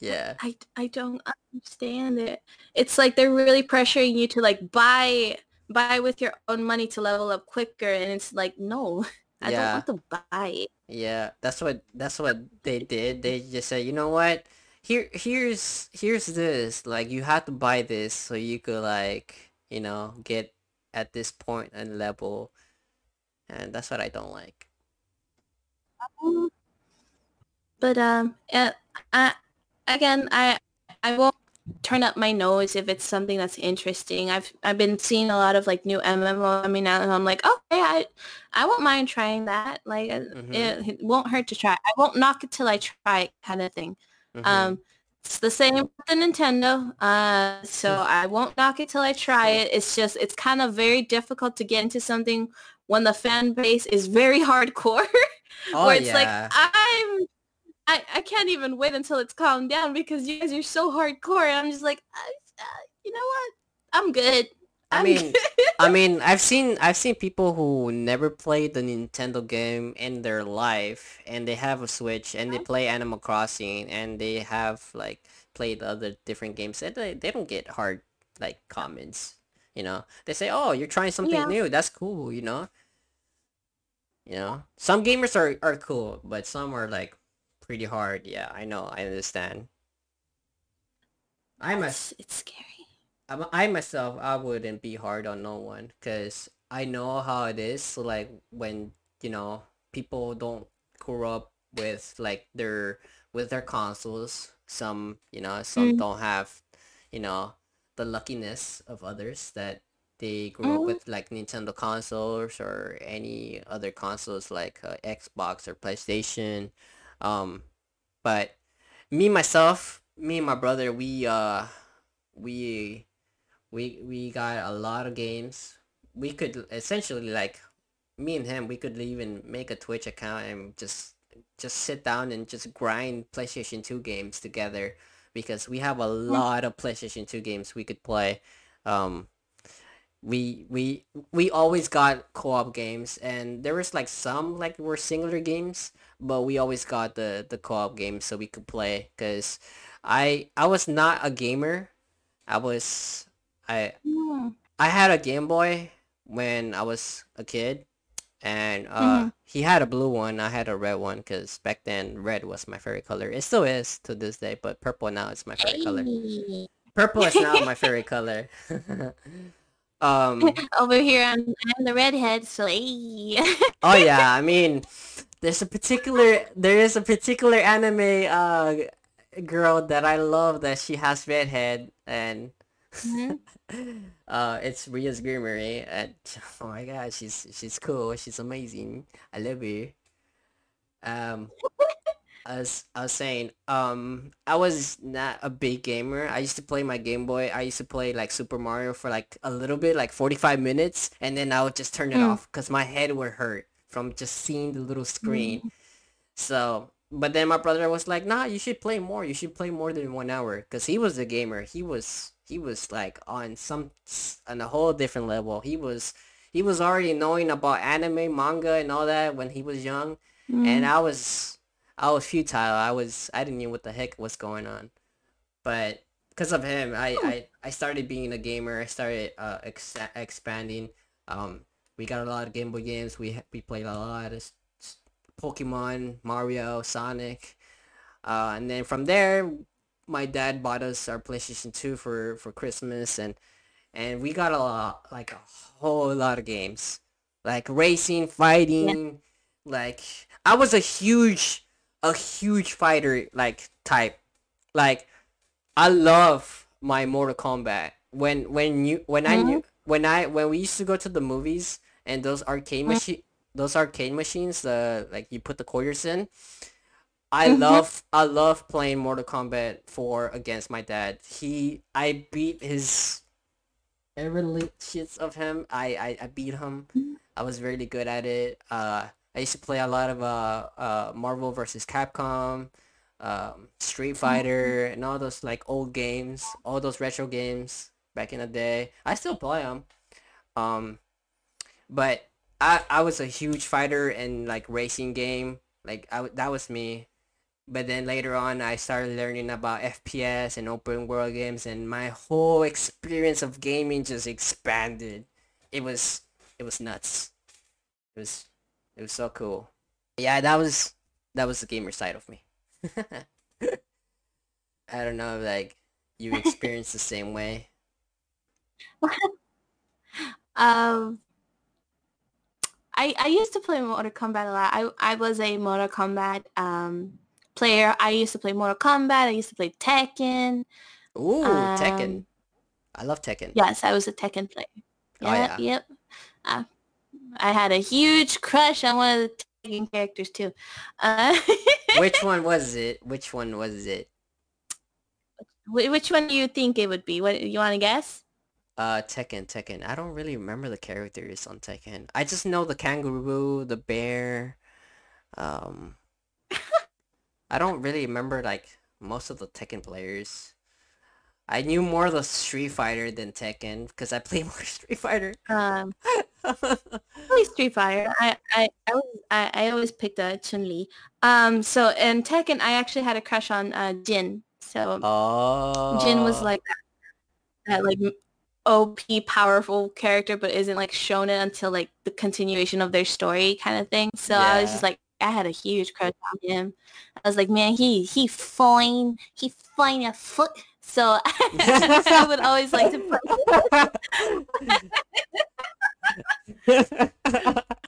Yeah. I, I don't understand it it's like they're really pressuring you to like buy buy with your own money to level up quicker and it's like no i Yeah. don't want to buy it. Yeah, that's what that's what they did. They just said, you know what? Here here's here's this. Like you have to buy this so you could like, you know, get at this point and level. And that's what I don't like. But um, uh, I again, I I won't turn up my nose if it's something that's interesting. I've I've been seeing a lot of like new MMO coming out, and I'm like, okay, I I won't mind trying that. Like, uh, Mhm. it, it won't hurt to try. I won't knock it till I try, it kind of thing. Mhm. Um, It's the same with the Nintendo. Uh, so I won't knock it till I try it. It's just it's kind of very difficult to get into something when the fan base is very hardcore. Oh where it's like. I'm I, I can't even wait until it's calmed down because you guys are so hardcore and I'm just like I, uh, you know what? I'm good. I I'm mean, good. I mean, I've seen I've seen people who never played the Nintendo game in their life, and they have a Switch, and they play Animal Crossing, and they have like played other different games, and they they don't get hard like comments. You know, they say, "Oh, you're trying something yeah. new. That's cool." You know, you know. Some gamers are are cool, but some are like pretty hard. Yeah, I know. I understand. I must. It's, scary. I'm- I myself, I wouldn't be hard on no one because I know how it is. So like when you know people don't grow up with like their with their consoles. Some you know some Mm. don't have you know the luckiness of others that they grew up Mm. with like Nintendo consoles or any other consoles like uh, Xbox or PlayStation. Um, but me myself, me and my brother, we uh we we we got a lot of games. We could essentially like me and him. We could even make a Twitch account and just just sit down and just grind PlayStation Two games together because we have a Mm. lot of PlayStation Two games we could play. Um, we we we always got co-op games and there was like some like were singular games but we always got the the co-op games so we could play because i i was not a gamer i was i Mm. i had a game boy when i was a kid and uh Mhm. he had a blue one i had a red one because back then red was my favorite color it still is to this day but purple now is my favorite color purple is now my favorite color um Over here, I'm, I'm the redhead, so hey. Oh yeah, I mean, there's a particular there is a particular anime uh girl that I love that she has redhead and Mhm. Uh it's Rias Gremory and oh my god, she's she's cool, she's amazing. I love her. Um as I was saying, um I was not a big gamer. I used to play my Game Boy. I used to play like Super Mario for like a little bit, like 45 minutes, and then I would just turn it Mm. off cuz my head would hurt from just seeing the little screen. Mm. So, but then my brother was like, "Nah, you should play more. You should play more than 1 hour." Cuz he was a gamer. He was he was like on some on a whole different level. He was he was already knowing about anime, manga and all that when he was young, and Mm. I was I was futile. I was I didn't know what the heck was going on. But because of him, I, Oh. I I started being a gamer. I started uh ex- expanding. Um, we got a lot of Game Boy games. We we played a lot of Pokemon, Mario, Sonic. Uh, and then from there, my dad bought us our PlayStation 2 for for Christmas, and and we got a lot, like a whole lot of games, like racing, Yeah. fighting. Like I was a huge, a huge fighter like type. Like I love my Mortal Kombat. When when you when I Mm. knew when I when we used to go to the movies and those arcade Mm. machine those arcade machines, the like you put the quarters in. I Mhm. love I love playing Mortal Kombat 4 against my dad. He I beat his every little shits of him. I, I I beat him. I was really good at it. Uh, I used to play a lot of uh, uh Marvel versus Capcom, um, Street Fighter, and all those like old games, all those retro games back in the day. I still play them. Um, but I I was a huge fighter and like racing game. Like I that was me. But then later on, I started learning about FPS and open world games, and my whole experience of gaming just expanded. It was it was nuts. It was it was so cool. Yeah, that was that was the gamer side of me. I don't know, like you experienced the same way. Um, I I used to play Mortal Kombat a lot. I I was a Mortal Kombat um player. I used to play Mortal Kombat. I used to play Tekken. Ooh, Tekken. Um, I love Tekken. yes, I was a Tekken player. Oh Yep, yeah. yep. Uh, I had a huge crush on one of the Tekken characters too. Uh, Which one was it? Which one was it? Which one do you think it would be? What you want to guess? Uh, Tekken, Tekken. I don't really remember the characters on Tekken. I just know the kangaroo, the bear. Um, I don't really remember like most of the Tekken players. I knew more of the Street Fighter than Tekken because I play more Street Fighter. Um, Street Fighter. I I I, was, I, I always picked uh, Chun Li. Um, so in Tekken, I actually had a crush on uh, Jin. So Jin was Oh, like that like OP powerful character, but isn't like shown it until like the continuation of their story kind of thing. So I was just like, I had a huge crush on him. I was like, man, he he fine, he fine a foot. So I would always like to play.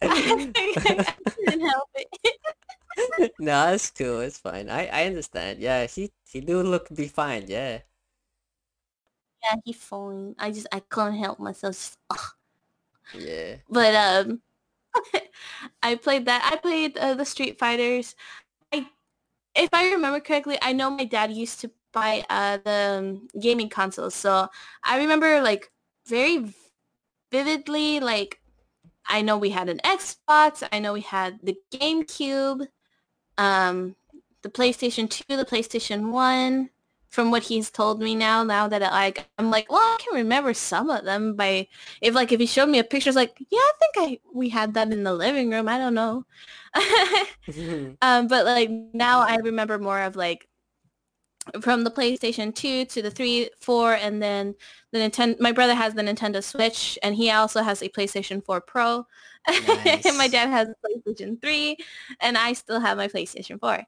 I couldn't help it. No, it's cool. It's fine. I I understand. Yeah, he he do look be fine. Yeah. Yeah, he fine. I just I couldn't help myself. Just. Yeah. But um, I played that. I played uh, the Street Fighters. I, if I remember correctly, I know my dad used to buy uh, the um, gaming consoles. So I remember like very vividly, like I know we had an Xbox. I know we had the GameCube, um, the PlayStation 2, the PlayStation 1. From what he's told me now, now that I, like I'm like, well, I can remember some of them by if like if he showed me a picture, it's like, yeah, I think I we had that in the living room. I don't know. um, but like now I remember more of like from the PlayStation 2 to the 3, 4, and then the Nintendo. My brother has the Nintendo Switch, and he also has a PlayStation 4 Pro. and my dad has a PlayStation 3, and I still have my PlayStation 4.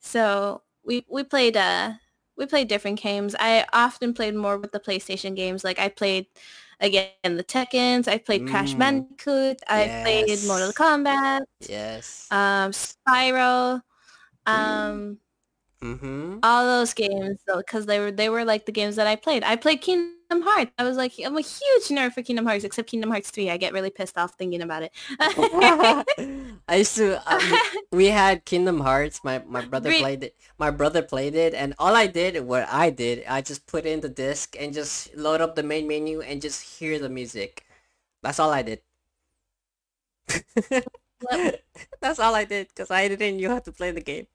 So we we played uh we played different games. I often played more with the PlayStation games. Like I played again the Tekkens. I played Crash Mm, Bandicoot. I played Mortal. Kombat, Yes. um, Spyro. Um, mm-hmm. all those games though because they were they were like the games that I played. I played Kingdom Hearts. I was like I'm a huge nerd for Kingdom Hearts except Kingdom Hearts 3. I get really pissed off thinking about it. I used to um we had Kingdom Hearts. My my brother Re- played it. My brother played it and all I did what I did, I just put in the disc and just load up the main menu and just hear the music. That's all I did. That's all I did because I didn't know how to play the game.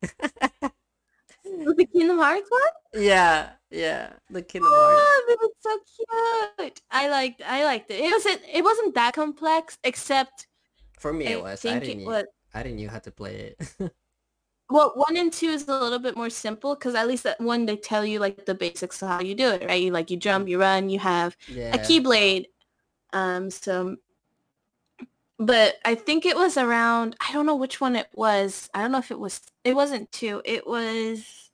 The Kingdom Hearts one? yeah, yeah, the Kingdom Hearts. Oh, it was so cute. I liked I liked it. It wasn't it wasn't that complex except For me, it was. I didn't. was I didn't know how to play it. well one and two is a little bit more simple because at least that one they tell you like the basics of how you do it, right? You like you jump, you run, you have a keyblade. Um so but I think it was around I don't know which one it was. I don't know if it was it wasn't two. It was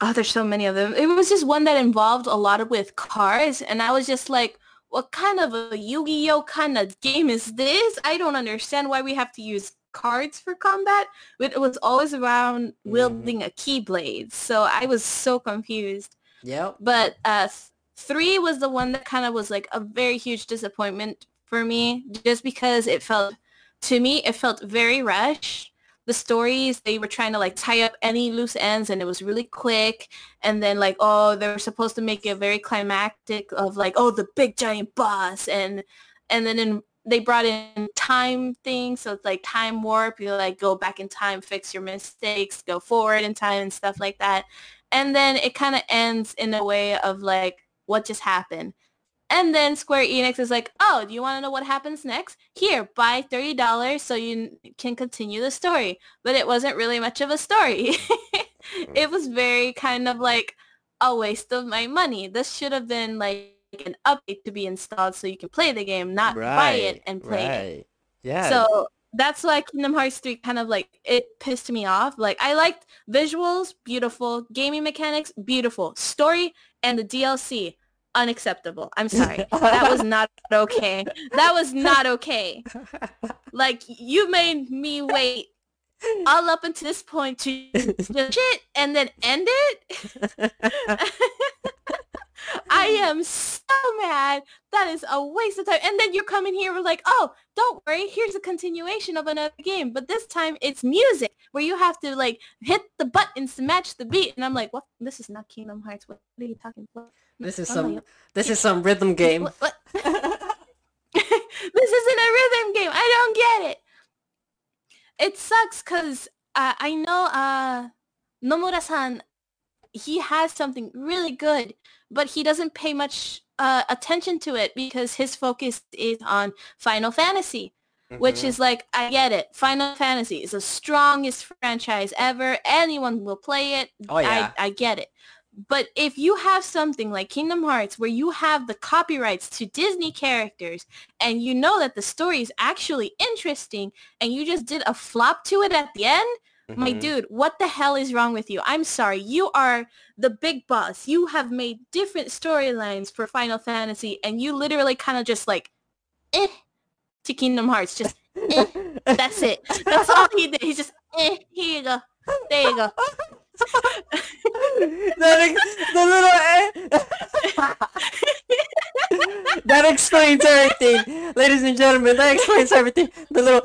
oh there's so many of them. It was just one that involved a lot of with cars and I was just like what kind of a Yu-Gi-Oh kind of game is this? I don't understand why we have to use cards for combat, but it was always around hmm wielding a keyblade. So I was so confused. Yep. But uh, three was the one that kind of was like a very huge disappointment for me, just because it felt, to me, it felt very rushed. The stories they were trying to like tie up any loose ends, and it was really quick. And then like, oh, they were supposed to make it very climactic of like, oh, the big giant boss, and and then in, they brought in time things, so it's like time warp. You like go back in time, fix your mistakes, go forward in time, and stuff like that and then it kind of ends in a way of like what just happened and then square enix is like oh do you want to know what happens next? Here buy $30 so you can continue the story. But it wasn't really much of a story. It was very kind of like a waste of my money. This should have been like an update to be installed so you can play the game not buy it and play it. Yeah. so that's why Kingdom Hearts 3 kind of like it pissed me off. Like I liked visuals, beautiful, gaming mechanics, beautiful, story and the DLC unacceptable. I'm sorry. That was not okay. That was not okay. Like you made me wait all up until this point to shit and then end it. I am so mad. that is a waste of time. And then you're coming here with like, oh, don't worry, here's a continuation of another game. But this time it's music where you have to like hit the buttons to match the beat. And I'm like, what? This is not Kingdom Hearts. What, are you talking about? This is some this is some rhythm game. What, what? this isn't a rhythm game. I don't get it. It sucks because uh, I know uh, Nomura-san, he has something really good, but he doesn't pay much uh, attention to it because his focus is on Final Fantasy, mm-hmm. which is like, I get it. Final Fantasy is the strongest franchise ever. Anyone will play it. Oh, yeah. I, I get it. But if you have something like Kingdom Hearts where you have the copyrights to Disney characters and you know that the story is actually interesting and you just did a flop to it at the end, mm-hmm. my dude, what the hell is wrong with you? I'm sorry. You are the big boss. You have made different storylines for Final Fantasy and you literally kind of just like, eh, to Kingdom Hearts. Just, eh, that's it. That's all he did. He's just, eh, here you go. There you go. that, the little that explains everything, ladies and gentlemen. That explains everything. The little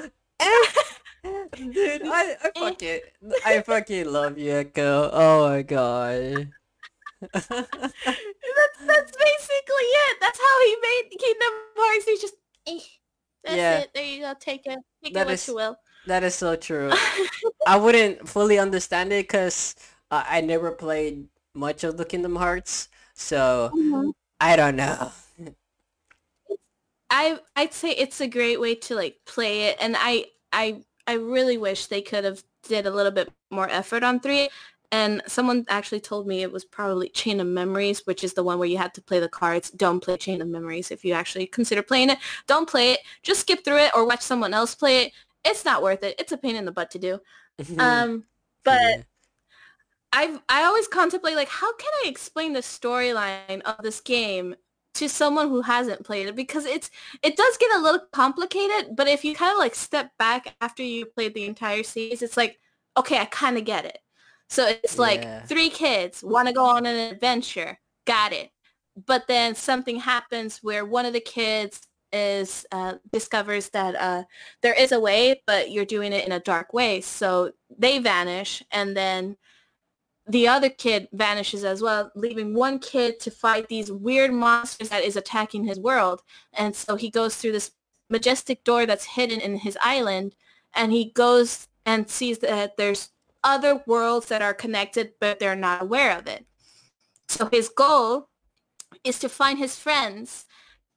dude, I, I fucking, I fucking love you, Echo. Oh my god. that's that's basically it. That's how he made Kingdom Hearts. He's just, eh, that's yeah. it. There you go. Take it. Take that it is, what you will. That is so true. I wouldn't fully understand it because uh, I never played much of the Kingdom Hearts, so mm-hmm. I don't know. I I'd say it's a great way to like play it, and I I I really wish they could have did a little bit more effort on three. And someone actually told me it was probably Chain of Memories, which is the one where you had to play the cards. Don't play Chain of Memories if you actually consider playing it. Don't play it. Just skip through it or watch someone else play it. It's not worth it. It's a pain in the butt to do. um, but yeah. I've I always contemplate like how can I explain the storyline of this game to someone who hasn't played it because it's it does get a little complicated, but if you kind of like step back after you played the entire series, it's like okay, I kind of get it. So it's like yeah. three kids want to go on an adventure, got it. But then something happens where one of the kids is uh, discovers that uh, there is a way, but you're doing it in a dark way. So they vanish, and then the other kid vanishes as well, leaving one kid to fight these weird monsters that is attacking his world. And so he goes through this majestic door that's hidden in his island, and he goes and sees that there's other worlds that are connected, but they're not aware of it. So his goal is to find his friends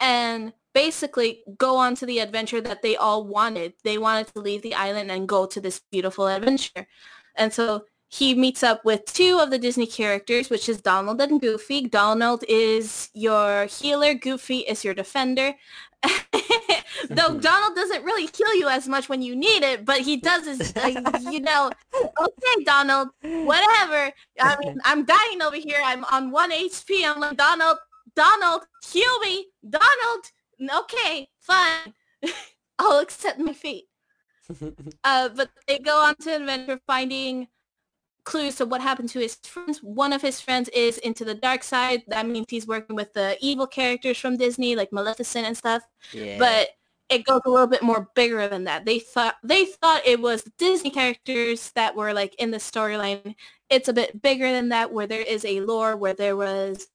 and basically go on to the adventure that they all wanted. They wanted to leave the island and go to this beautiful adventure. And so he meets up with two of the Disney characters, which is Donald and Goofy. Donald is your healer. Goofy is your defender. Though Donald doesn't really heal you as much when you need it, but he does is, uh, you know, okay, Donald, whatever. I mean, I'm dying over here. I'm on one HP. I'm like, Donald, Donald, heal me. Donald, okay, fine. I'll accept my fate. Uh, but they go on to adventure finding clues to what happened to his friends. One of his friends is into the dark side. That means he's working with the evil characters from Disney, like Maleficent and stuff. Yeah. But it goes a little bit more bigger than that. They thought they thought it was Disney characters that were like in the storyline. It's a bit bigger than that, where there is a lore where there was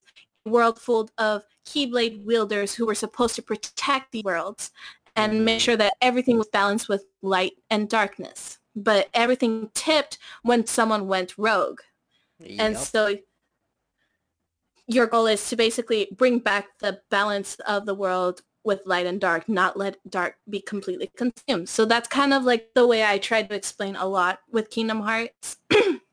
a world full of Keyblade wielders who were supposed to protect the worlds and make sure that everything was balanced with light and darkness but everything tipped when someone went rogue. Yep. And so your goal is to basically bring back the balance of the world with light and dark, not let dark be completely consumed. So that's kind of like the way I tried to explain a lot with Kingdom Hearts.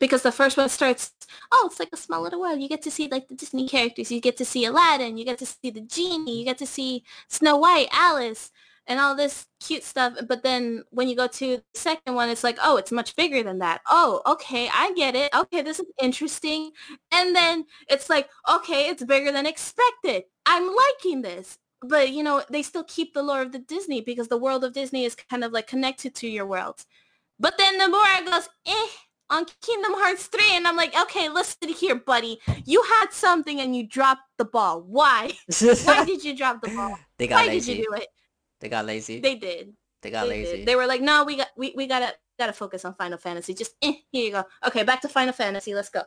because the first one starts, oh, it's like a small little world. You get to see like the Disney characters. You get to see Aladdin. You get to see the genie. You get to see Snow White, Alice and all this cute stuff. But then when you go to the second one, it's like, oh, it's much bigger than that. Oh, okay, I get it. Okay, this is interesting. And then it's like, okay, it's bigger than expected. I'm liking this. But, you know, they still keep the lore of the Disney because the world of Disney is kind of like connected to your world. But then the more i goes, eh, on Kingdom Hearts 3 and I'm like, okay, listen here, buddy. You had something and you dropped the ball. Why? Why did you drop the ball? they got Why lazy. did you do it? They got lazy. They did. They got they lazy. did. They were like, no, we got we, we gotta gotta focus on Final Fantasy. Just eh, here you go. Okay, back to Final Fantasy. Let's go.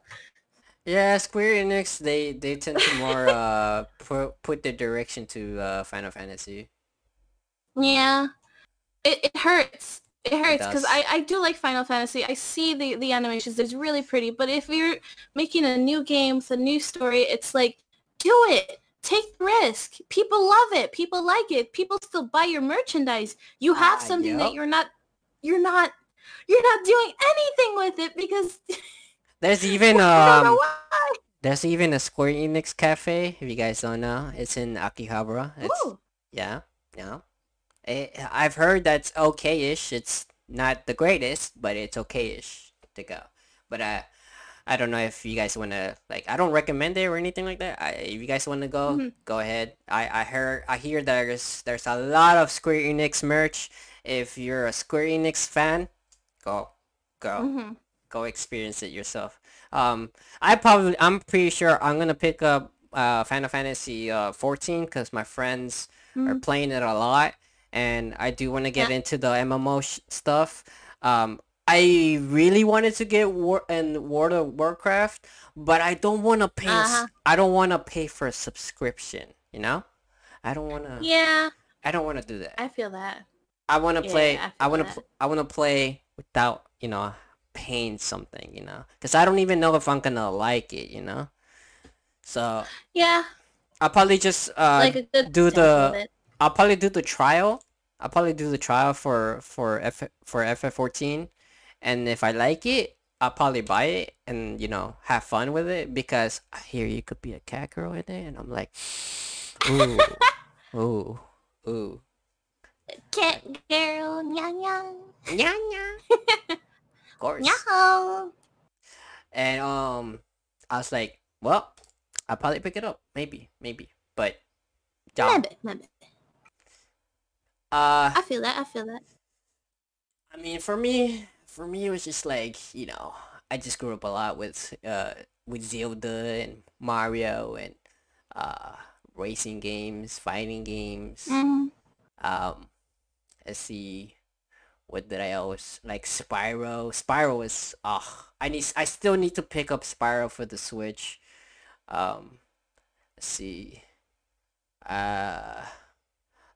Yeah, Square Enix they they tend to more uh put put their direction to uh Final Fantasy. Yeah. It, it hurts. It hurts because. I, I do like Final Fantasy. I see the, the animations. It's really pretty. But if you're making a new game with a new story, it's like, do it. Take the risk. People love it. People like it. People still buy your merchandise. You have Ah, something yep. that you're not you're not you're not doing anything with it because There's even um there's even a Square Enix cafe if you guys don't know. It's in Akihabara. It's Ooh. yeah, yeah. It, I've heard that's okay-ish. It's not the greatest, but it's okay-ish to go. But I I don't know if you guys want to like I don't recommend it or anything like that. I, if you guys want to go, Mhm. go ahead. I I heard I hear there's there's a lot of Square Enix merch. If you're a Square Enix fan, go go Mhm. go experience it yourself. Um, I probably, I'm pretty sure I'm gonna pick up uh, Final Fantasy uh, 14 because my friends are Mhm. playing it a lot, and I do want to get Yeah. into the MMO sh- stuff. Um, I really wanted to get War in World of Warcraft, but I don't want to pay. Uh-huh. I don't want to pay for a subscription. You know, I don't want to. Yeah, I don't want to do that. I feel that. I want to Yeah, play. I I want to. Pl- I want to play without you know paying something. You know, because I don't even know if I'm gonna like it. You know, so Yeah, I'll probably just uh like do the. I'll probably do the trial. I'll probably do the trial for for F for FF14, and if I like it, I'll probably buy it and you know have fun with it because I hear you could be a cat girl in it, and I'm like, ooh, ooh, ooh. Cat girl, nyang nyang, Yeah, yeah. of course. nyang. And um, I was like, well, I'll probably pick it up, maybe, maybe. But, yeah, Maybe, maybe. Uh, I feel that. I feel that. I mean, for me, for me, it was just like, you know, I just grew up a lot with uh with Zelda and Mario and uh racing games, fighting games. Mm. Um, let's see, what did I always like? Spyro. Spyro was ah, I need. I still need to pick up Spyro for the Switch. Um, let's see. Uh,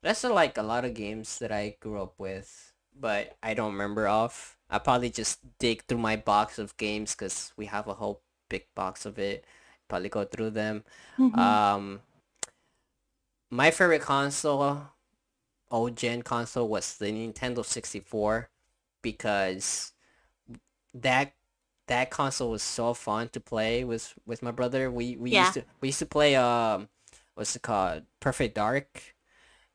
that's uh, like a lot of games that I grew up with, but I don't remember off. I probably just dig through my box of games because we have a whole big box of it. Probably go through them. Mhm. Um, my favorite console, old gen console, was the Nintendo 64 because that that console was so fun to play with with my brother. We we Yeah. used to we used to play um what's it called Perfect Dark,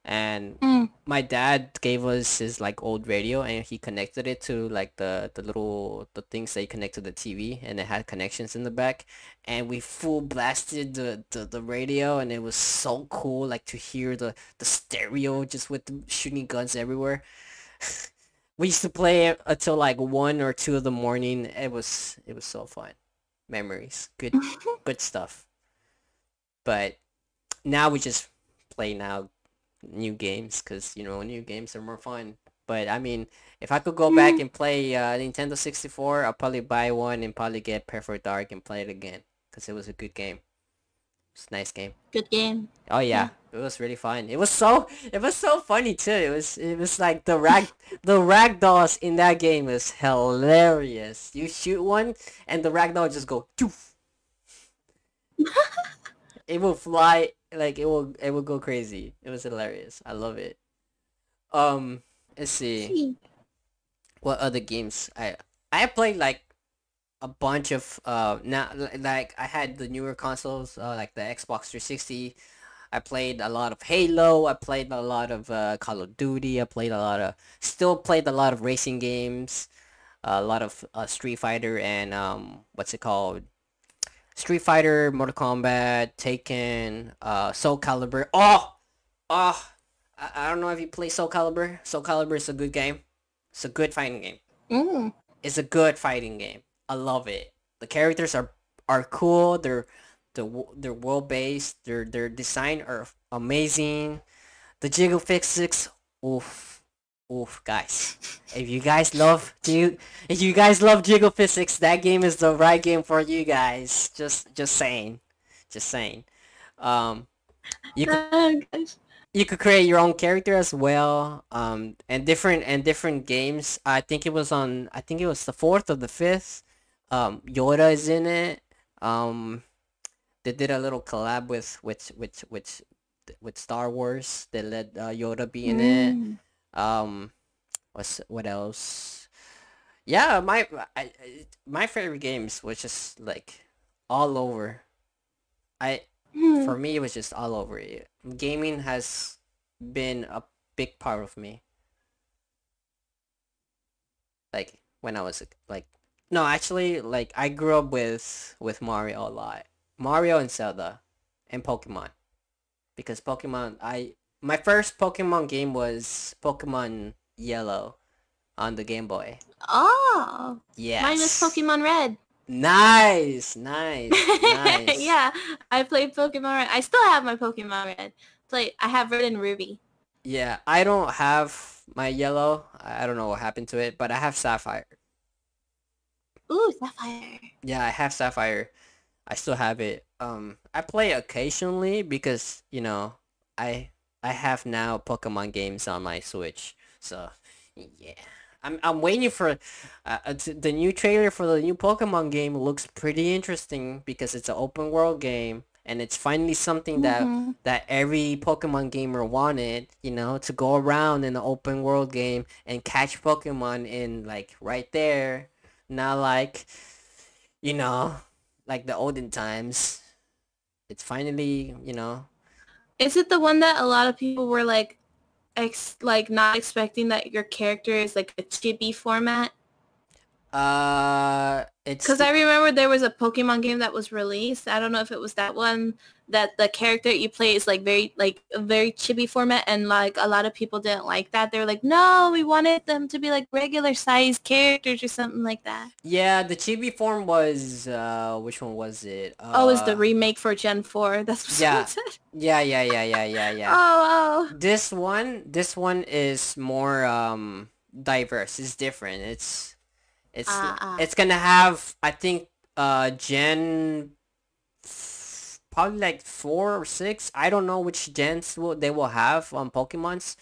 and Mm. my dad gave us his like old radio and he connected it to like the the little the things that you connect to the TV and it had connections in the back. And we full blasted the, the, the radio and it was so cool like to hear the the stereo just with the shooting guns everywhere. We used to play it until like one or two of the morning. It was it was so fun. Memories. Good good stuff. But now we just play now new games because you know new games are more fun. But i mean if i could go back and play uh, nintendo 64 i'll probably buy one and probably get perfect dark and play it again because it was a good game. It's a nice game. Good game. oh yeah, it was really fun. It was so it was so funny too. It was it was like the rag the ragdolls in that game is hilarious. You shoot one and the ragdoll just go it will fly like it will it will go crazy. It was hilarious. I love it. Um let's see. What other games? I i played like a bunch of uh now like i had the newer consoles uh, like the xbox 360 i played a lot of halo. I played a lot of uh, call of duty. I played a lot of still played a lot of racing games a lot of uh, street fighter and um what's it called Street Fighter, Mortal Kombat, Tekken, uh, Soul Calibur. Oh, oh, I, I don't know if you play Soul Calibur. Soul Calibur is a good game. It's a good fighting game. Mm. It's a good fighting game. I love it. The characters are are cool. They're the they're world based. Their their design are amazing. The jiggle physics, oof, oof, guys. If you guys love if you guys love jiggle physics, that game is the right game for you guys. Just just saying, just saying. Um, you could you could create your own character as well. Um, and different and different games. I think it was on. I think it was the fourth or the fifth. Um, Yoda is in it. Um, they did a little collab with with with with with Star Wars. They let uh, Yoda be in it. Mm. Um, what's what else? Yeah, my I, my favorite games was just like all over. I Hmm. for me it was just all over. Gaming has been a big part of me. Like when I was like no, actually like I grew up with with Mario a lot. Mario and Zelda and Pokemon. Because Pokemon I my first Pokemon game was Pokemon Yellow on the Game Boy. Oh, Yes. mine was Pokemon Red. Nice, nice, nice. yeah, I played Pokemon Red. I still have my Pokemon Red. Play. I have Red and Ruby. Yeah, I don't have my yellow. I I don't know what happened to it, but I have sapphire. Ooh, Sapphire. Yeah, I have sapphire. I still have it. Um, I play occasionally because you know I I have now Pokemon games on my Switch. So yeah, I'm I'm waiting for uh, uh, the new trailer for the new Pokemon game. Looks pretty interesting because it's an open world game and it's finally something that Mhm. that every Pokemon gamer wanted. You know, to go around in an open world game and catch Pokemon in like right there, not like you know like the olden times. It's finally you know Is it the one that a lot of people were like, ex- like not expecting that your character is like a chibi format? uh it's Because I remember there was a Pokemon game that was released. I don't know if it was that one that the character you play is like very like a very chibi format, and like a lot of people didn't like that. They were like, no, we wanted them to be like regular sized characters or something like that. yeah the chibi form was uh which one was it uh, oh, it's the remake for Gen Four. That's what yeah. said. yeah yeah yeah yeah yeah yeah Oh, oh. this one this one is more um diverse it's different it's it's Ah, ah. it's gonna have i think uh gen probably like four or six. I don't know which gens will they will have on pokemons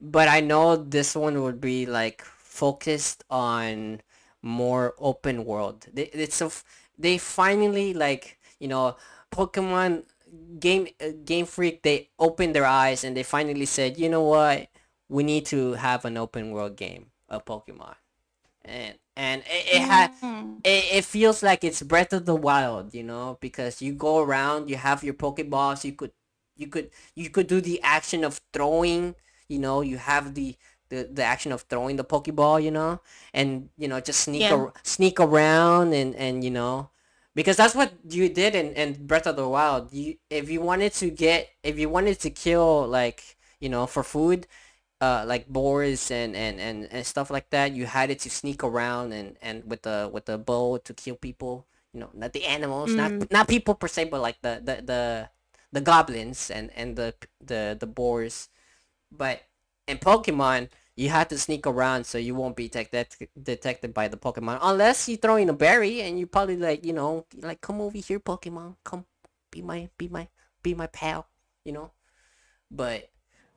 but i know this one would be like focused on more open world. They, it's a they finally like you know pokemon game uh, game freak they opened their eyes and they finally said you know what? We need to have an open world game of pokemon. And and it, it had Mm. it, it feels like it's breath of the wild you know because you go around you have your pokeballs you could you could you could do the action of throwing you know you have the the, the action of throwing the pokeball you know and you know just sneak Yeah. ar- sneak around and and you know because that's what you did in, in breath of the wild you if you wanted to get if you wanted to kill like you know for food uh like boars and, and and and stuff like that you had it to sneak around and and with the with the bow to kill people you know not the animals not Mm. not people per se but like the the the, the goblins and and the the the boars. But in pokemon you had to sneak around so you won't be detected detected by the pokemon unless you throw in a berry and you probably like you know like come over here pokemon. Come be my be my be my pal you know? But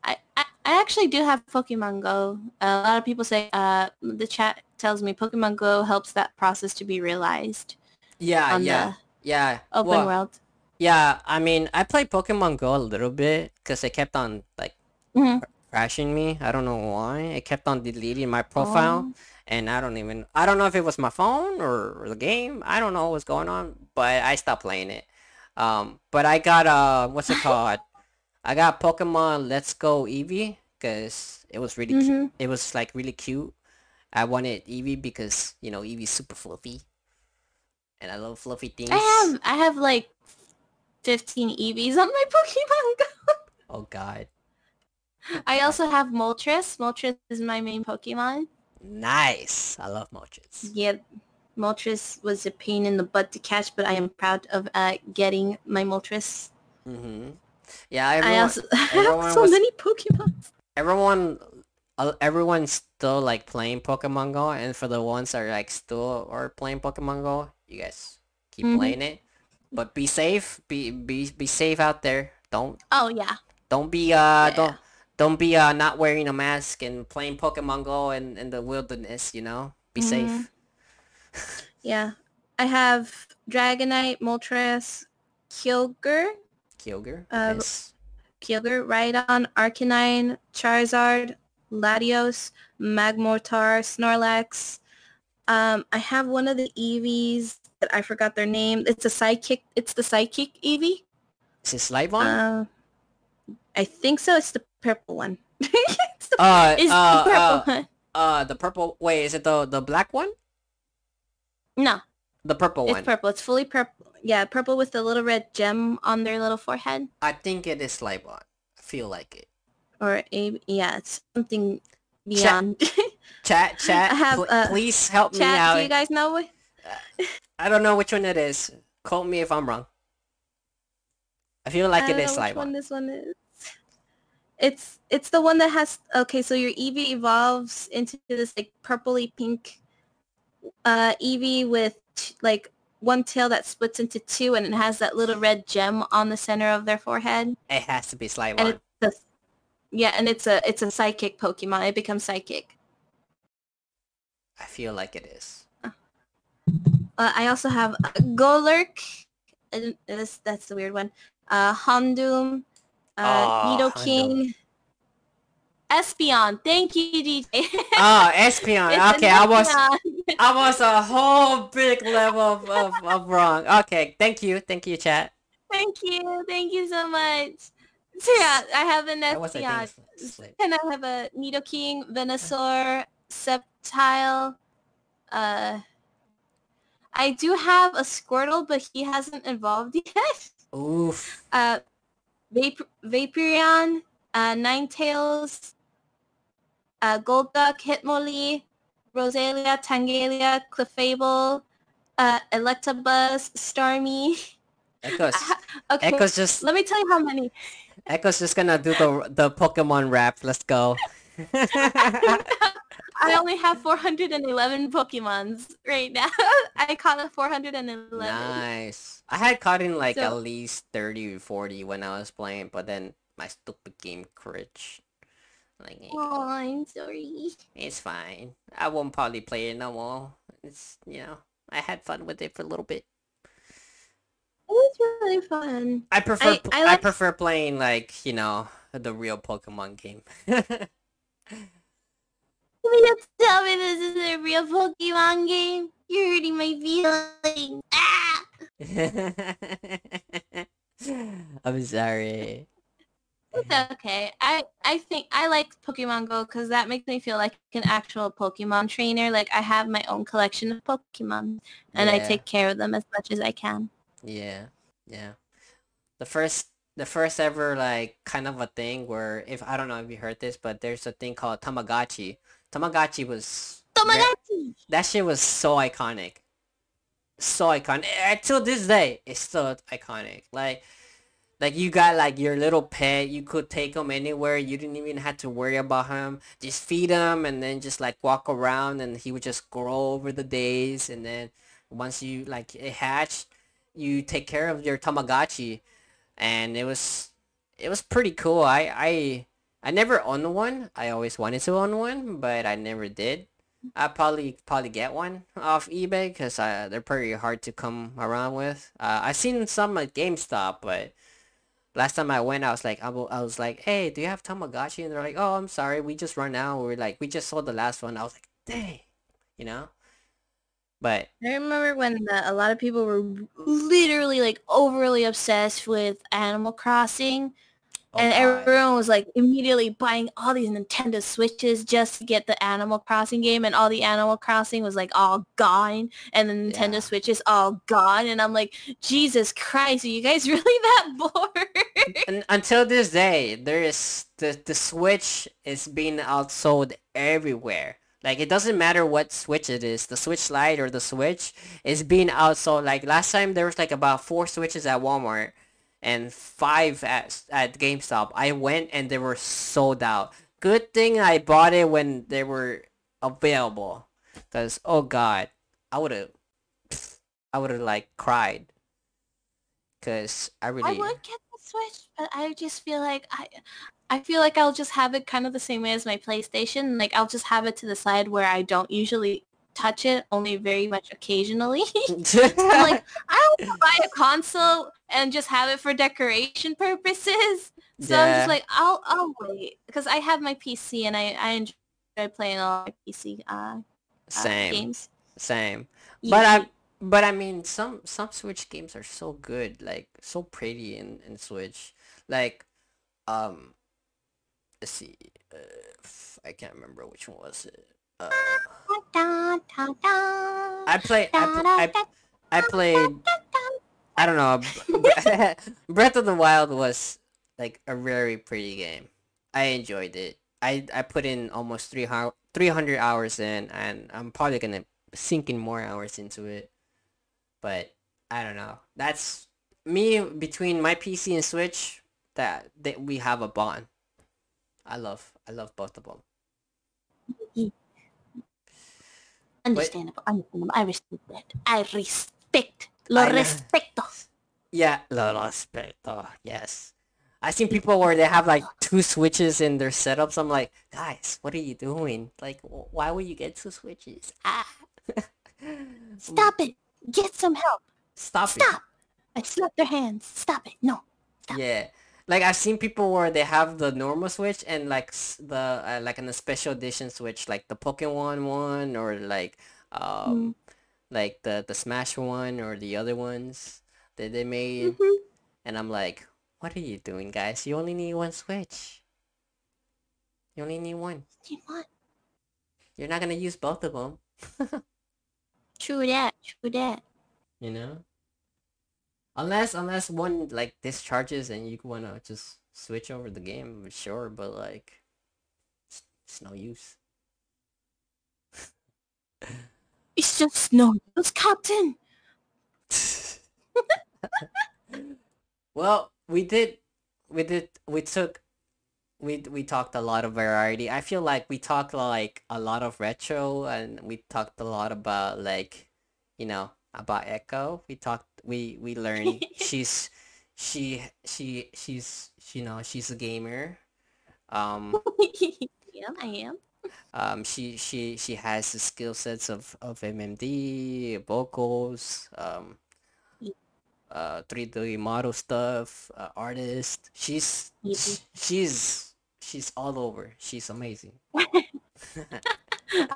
I, I I actually do have Pokemon Go. A lot of people say uh the chat tells me Pokemon Go helps that process to be realized yeah yeah yeah open Well, world. Yeah, I mean, I played Pokemon Go a little bit because it kept on like Mhm. crashing me. I don't know why. It kept on deleting my profile, Oh. and I don't even. I don't know if it was my phone or the game. I don't know what's going on, but I stopped playing it. Um, but I got uh, what's it called? I got Pokemon Let's Go Eevee because it was really, Mhm. it was like really cute. I wanted Eevee because you know Eevee's super fluffy, and I love fluffy things. I have I have like 15 Eevees on my Pokemon Go. Oh God. I also have Moltres. Moltres is my main Pokemon. Nice. I love Moltres. Yeah, Moltres was a pain in the butt to catch, but I am proud of uh, getting my Moltres. Mm-hmm. Yeah, I everyone, also I everyone have so was- many Pokemon. everyone, uh, everyone's still like playing Pokemon Go, and for the ones that are like still are playing Pokemon Go, you guys keep Mhm. playing it, but be safe. Be be be safe out there. Don't Oh yeah. don't be uh Yeah. don't don't be uh not wearing a mask and playing Pokemon Go in, in the wilderness. You know, be Mhm. safe. Yeah. I have Dragonite, Moltres, Kyogre, Kyogre. Uh, nice. Kyogre, Rhydon, Arcanine, Charizard, Latios, Magmortar, Snorlax. Um, I have one of the Eevees that I forgot their name. It's a sidekick. It's the sidekick Eevee. Is this live? Uh, I think so. It's the purple one. it's the, uh, it's uh, the purple uh, one. uh, the purple. Wait, is it the the black one? No, The purple it's one. It's purple. It's fully purple. Yeah, purple with the little red gem on their little forehead. I think it is live on. I feel like it. Or a yeah, it's something beyond. Chat, chat. I have, pl- uh, please help me Chat, out. do you guys know what? I don't know which one it is. Quote me if I'm wrong. I feel like I it don't is know which one this one is. It's it's the one that has okay. So your Eevee evolves into this like purpley pink uh Eevee with like one tail that splits into two, and it has that little red gem on the center of their forehead. It has to be live And yeah, and it's a it's a psychic Pokemon. It becomes psychic. I feel like it is. Uh, I also have uh, Golurk. This, that's the weird one. Uh, Houndoom. Uh, Oh, Nidoking. Espeon. Thank you, DJ. Oh, Espeon. It's an okay, I was I was a whole big level of, of, of wrong. Okay, thank you, thank you, chat. Thank you. Thank you so much. So yeah, I have an That was I Espeon. think. And I have a Nidoking, Venusaur, Sceptile. Uh, I do have a Squirtle, but he hasn't evolved yet. Oof. uh, Vap- Vaporeon, uh, Ninetales, uh, Golduck, Hitmonlee, Roselia, Tangalia, Clefable, uh, Electabuzz, Starmie. Echoes. okay, Echoes just let me tell you how many. Echo's just gonna do the the Pokemon rap. Let's go. I only have 411 Pokemons right now. I caught 411. nice. I had caught in like So- at least 30 or 40 when I was playing, but then my stupid game crashed. Like, eh, Oh, I'm sorry. it's fine. I won't probably play it no more. It's, you know, I had fun with it for a little bit. It was really fun. I prefer I- I I, prefer playing like, you know, the real Pokemon game. You mean to tell me this is a real Pokemon game? You're hurting my feelings. Ah! I'm sorry. It's okay. I, I think I like Pokemon Go because that makes me feel like an actual Pokemon trainer. Like I have my own collection of Pokemon and I take care of them as much as I can. Yeah, yeah. The first, the first ever like kind of a thing where if I don't know if you heard this, but there's a thing called Tamagotchi. Tamagotchi was Tamagotchi! that shit was so iconic, so iconic. Until eh, this day, it's still iconic. Like, like you got like your little pet. You could take him anywhere. You didn't even have to worry about him. Just feed him and then just like walk around, and he would just grow over the days. And then once you like it hatched, you take care of your Tamagotchi, and it was it was pretty cool. I I I never owned one. I always wanted to own one, but I never did. I probably probably get one off eBay because uh, they're pretty hard to come around with. Uh, I seen some at GameStop, but last time I went, I was like, I was like, hey, do you have Tamagotchi? And they're like, oh, I'm sorry, we just run out. We're like, we just sold the last one. I was like, dang, you know. But I remember when uh, a lot of people were literally like overly obsessed with Animal Crossing. Oh and God. everyone was like immediately buying all these Nintendo Switches just to get the Animal Crossing game, and all the Animal Crossing was like all gone, and the Nintendo Yeah. Switch is all gone, and I'm like, Jesus Christ, are you guys really that bored? and until this day, there is the the Switch is being outsold everywhere. Like it doesn't matter what switch it is, the Switch Lite or the Switch is being outsold. Like last time there was like about four switches at Walmart and five at at GameStop. I went and they were sold out. Good thing I bought it when they were available, cause oh god, I would have, I would have like cried, cause I really. I would get the Switch, but I just feel like I I feel like I'll just have it kind of the same way as my PlayStation. Like I'll just have it to the side where I don't usually touch it, only very much occasionally. I'm like, I don't want to buy a console and just have it for decoration purposes. So I'm just like, I'll I'll wait because I have my PC and I I enjoy playing all my PC uh, uh same, games. same. But Yeah. I, but I mean, some some Switch games are so good, like so pretty in in Switch. Like um, let's see, uh, I can't remember which one was it. Uh, I play, I I I played. I don't know. Breath of the Wild was like a very pretty game. I enjoyed it. I I put in almost three how 300 hours in, and I'm probably gonna sink in more hours into it. But I don't know. That's me between my PC and Switch. That that we have a bond. I love I love both of them. Understandable, understandable. I respect that. I respect. Lo I know. respeto. Yeah, lo respeto. Yes. I seen people where they have like two switches in their setups. I'm like, guys, what are you doing? Like, why would you get two switches? Ah. Stop it. Get some help. Stop it. Stop. I slapped their hands. Stop it. No. Stop. Yeah. Like I've seen people where they have the normal Switch and like the uh, like in a special edition Switch, like the Pokemon one or like Mm. um like the the Smash one or the other ones that they made, Mm-hmm. and I'm like, what are you doing, guys? You only need one Switch. You only need one. You want? You're not gonna use both of them, True that. True that. you know. Unless unless one like discharges and you wanna just switch over the game, sure, but like it's, it's no use. It's just no use, Captain. well, we did, we did, we took, we we talked a lot of variety. I feel like we talked like a lot of retro, and we talked a lot about like, you know, about Echo. We talked, we we learned she's, she she she's you know she's a gamer. Um, yeah, I am. um, she she she has the skill sets of of MMD, vocals, um, uh 3D model stuff, uh, artist. She's she's she's all over. She's amazing.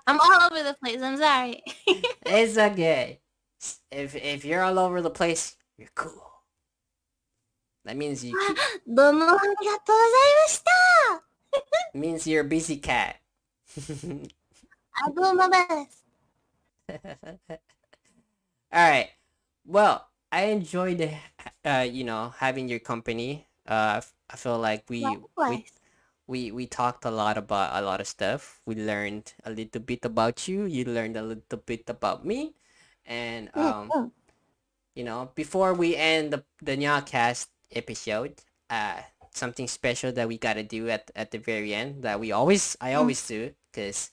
I'm all over the place. I'm sorry. it's okay. If if you're all over the place, you're cool. That means you. Keep... means you're a busy cat. I do my best. all right. Well, I enjoyed, uh, you know, having your company. Uh, I feel like we we we we talked a lot about a lot of stuff. We learned a little bit about you. You learned a little bit about me. And mm, um, mm. you know, before we end the the NyaaCast episode, uh, something special that we gotta do at at the very end that we always I mm. always mm. do because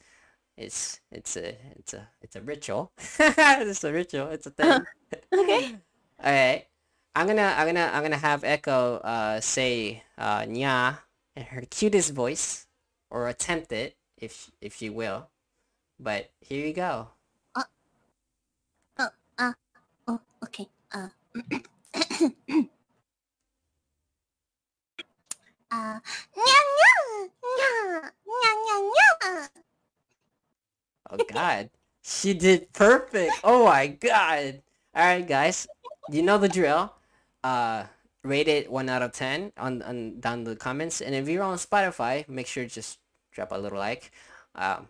it's it's a it's a it's a ritual. it's a ritual. It's a thing. okay. All right. I'm gonna I'm gonna I'm gonna have Echo uh say uh nya in her cutest voice or attempt it if if you will. But here you go. okay. Uh, uh, oh god. She did perfect. Oh my god. Alright guys. You know the drill. Uh rate it one out of ten on, on down in the comments. And if you're on Spotify, make sure just drop a little like. Um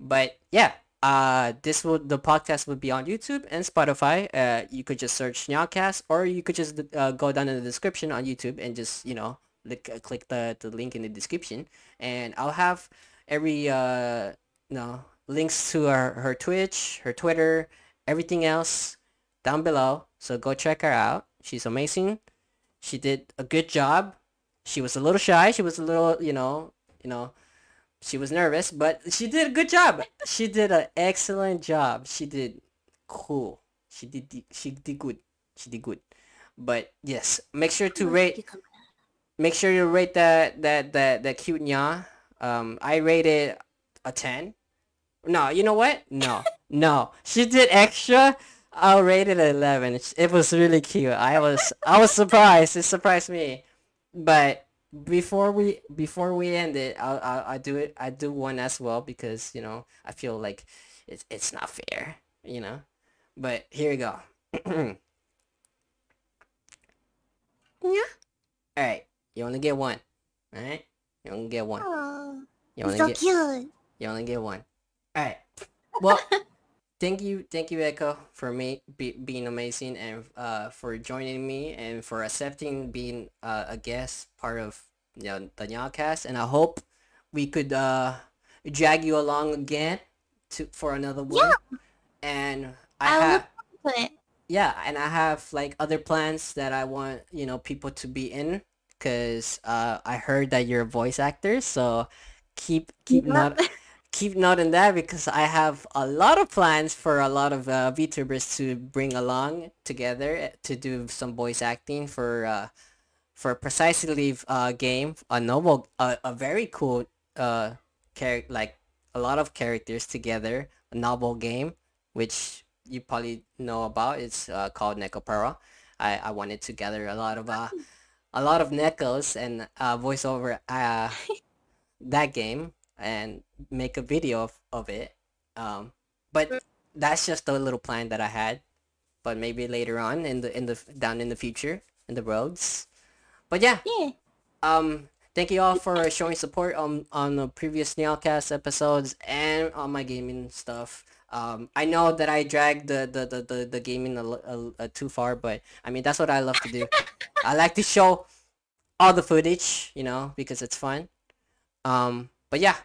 but yeah. Uh, this will the podcast will be on YouTube and Spotify. Uh, you could just search NyaaCast, or you could just uh, go down in the description on YouTube and just you know click click the, the link in the description, and I'll have every uh no links to her her Twitch, her Twitter, everything else down below. So go check her out. She's amazing. She did a good job. She was a little shy. She was a little, you know, you know, she was nervous, but she did a good job. She did an excellent job. She did cool. She did she did good. She did good. But yes, make sure to rate make sure you rate that that that that cute nya. Um, I rated a ten. No, you know what? No, no. She did extra. I'll rate it eleven. It was really cute. I was I was surprised. It surprised me. But before we before we end it, I'll, I'll I do it. I do one as well because you know I feel like it's it's not fair. You know. But here we go. yeah. All right. You only get one. All right. You only get one. Oh, You only so get. cute. You only get one. All right. Well, thank you, thank you, Echo, for me be, being amazing and uh for joining me and for accepting being uh, a guest part of you know, the NyaaCast. And I hope we could uh drag you along again to for another one. Yeah. And I I have look forward to it. yeah, and I have like other plans that I want you know people to be in because uh I heard that you're a voice actor, so keep keep Yep. not keep noting that because I have a lot of plans for a lot of uh, VTubers to bring along together eh, to do some voice acting for uh for precisely leave uh game a novel a, a very cool uh char- like a lot of characters together a novel game which you probably know about it's uh, called Nekopara. I I wanted to gather a lot of uh a lot of Nekos and uh voice over uh that game and make a video of, of it um but that's just a little plan that I had but maybe later on in the in the down in the future in the roads but yeah. Yeah. um thank you all for showing support on on the previous NyaaCast episodes and on my gaming stuff. Um i know that i dragged the the the, the, the gaming a, a, a too far but i mean that's what i love to do. I like to show all the footage you know because it's fun. Um but yeah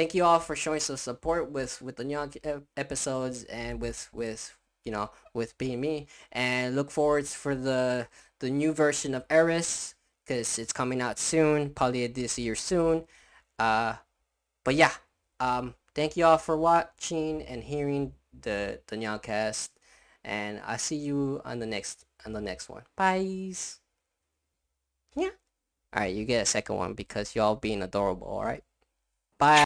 thank you all for showing some support with with the ep- episodes and with with you know with being me. And look forward for the the new version of Eris because it's coming out soon probably this year soon. Uh but yeah um thank you all for watching and hearing the the NyaaCast and i see you on the next on the next one. Bye yeah. All right you get a second one because y'all being adorable all right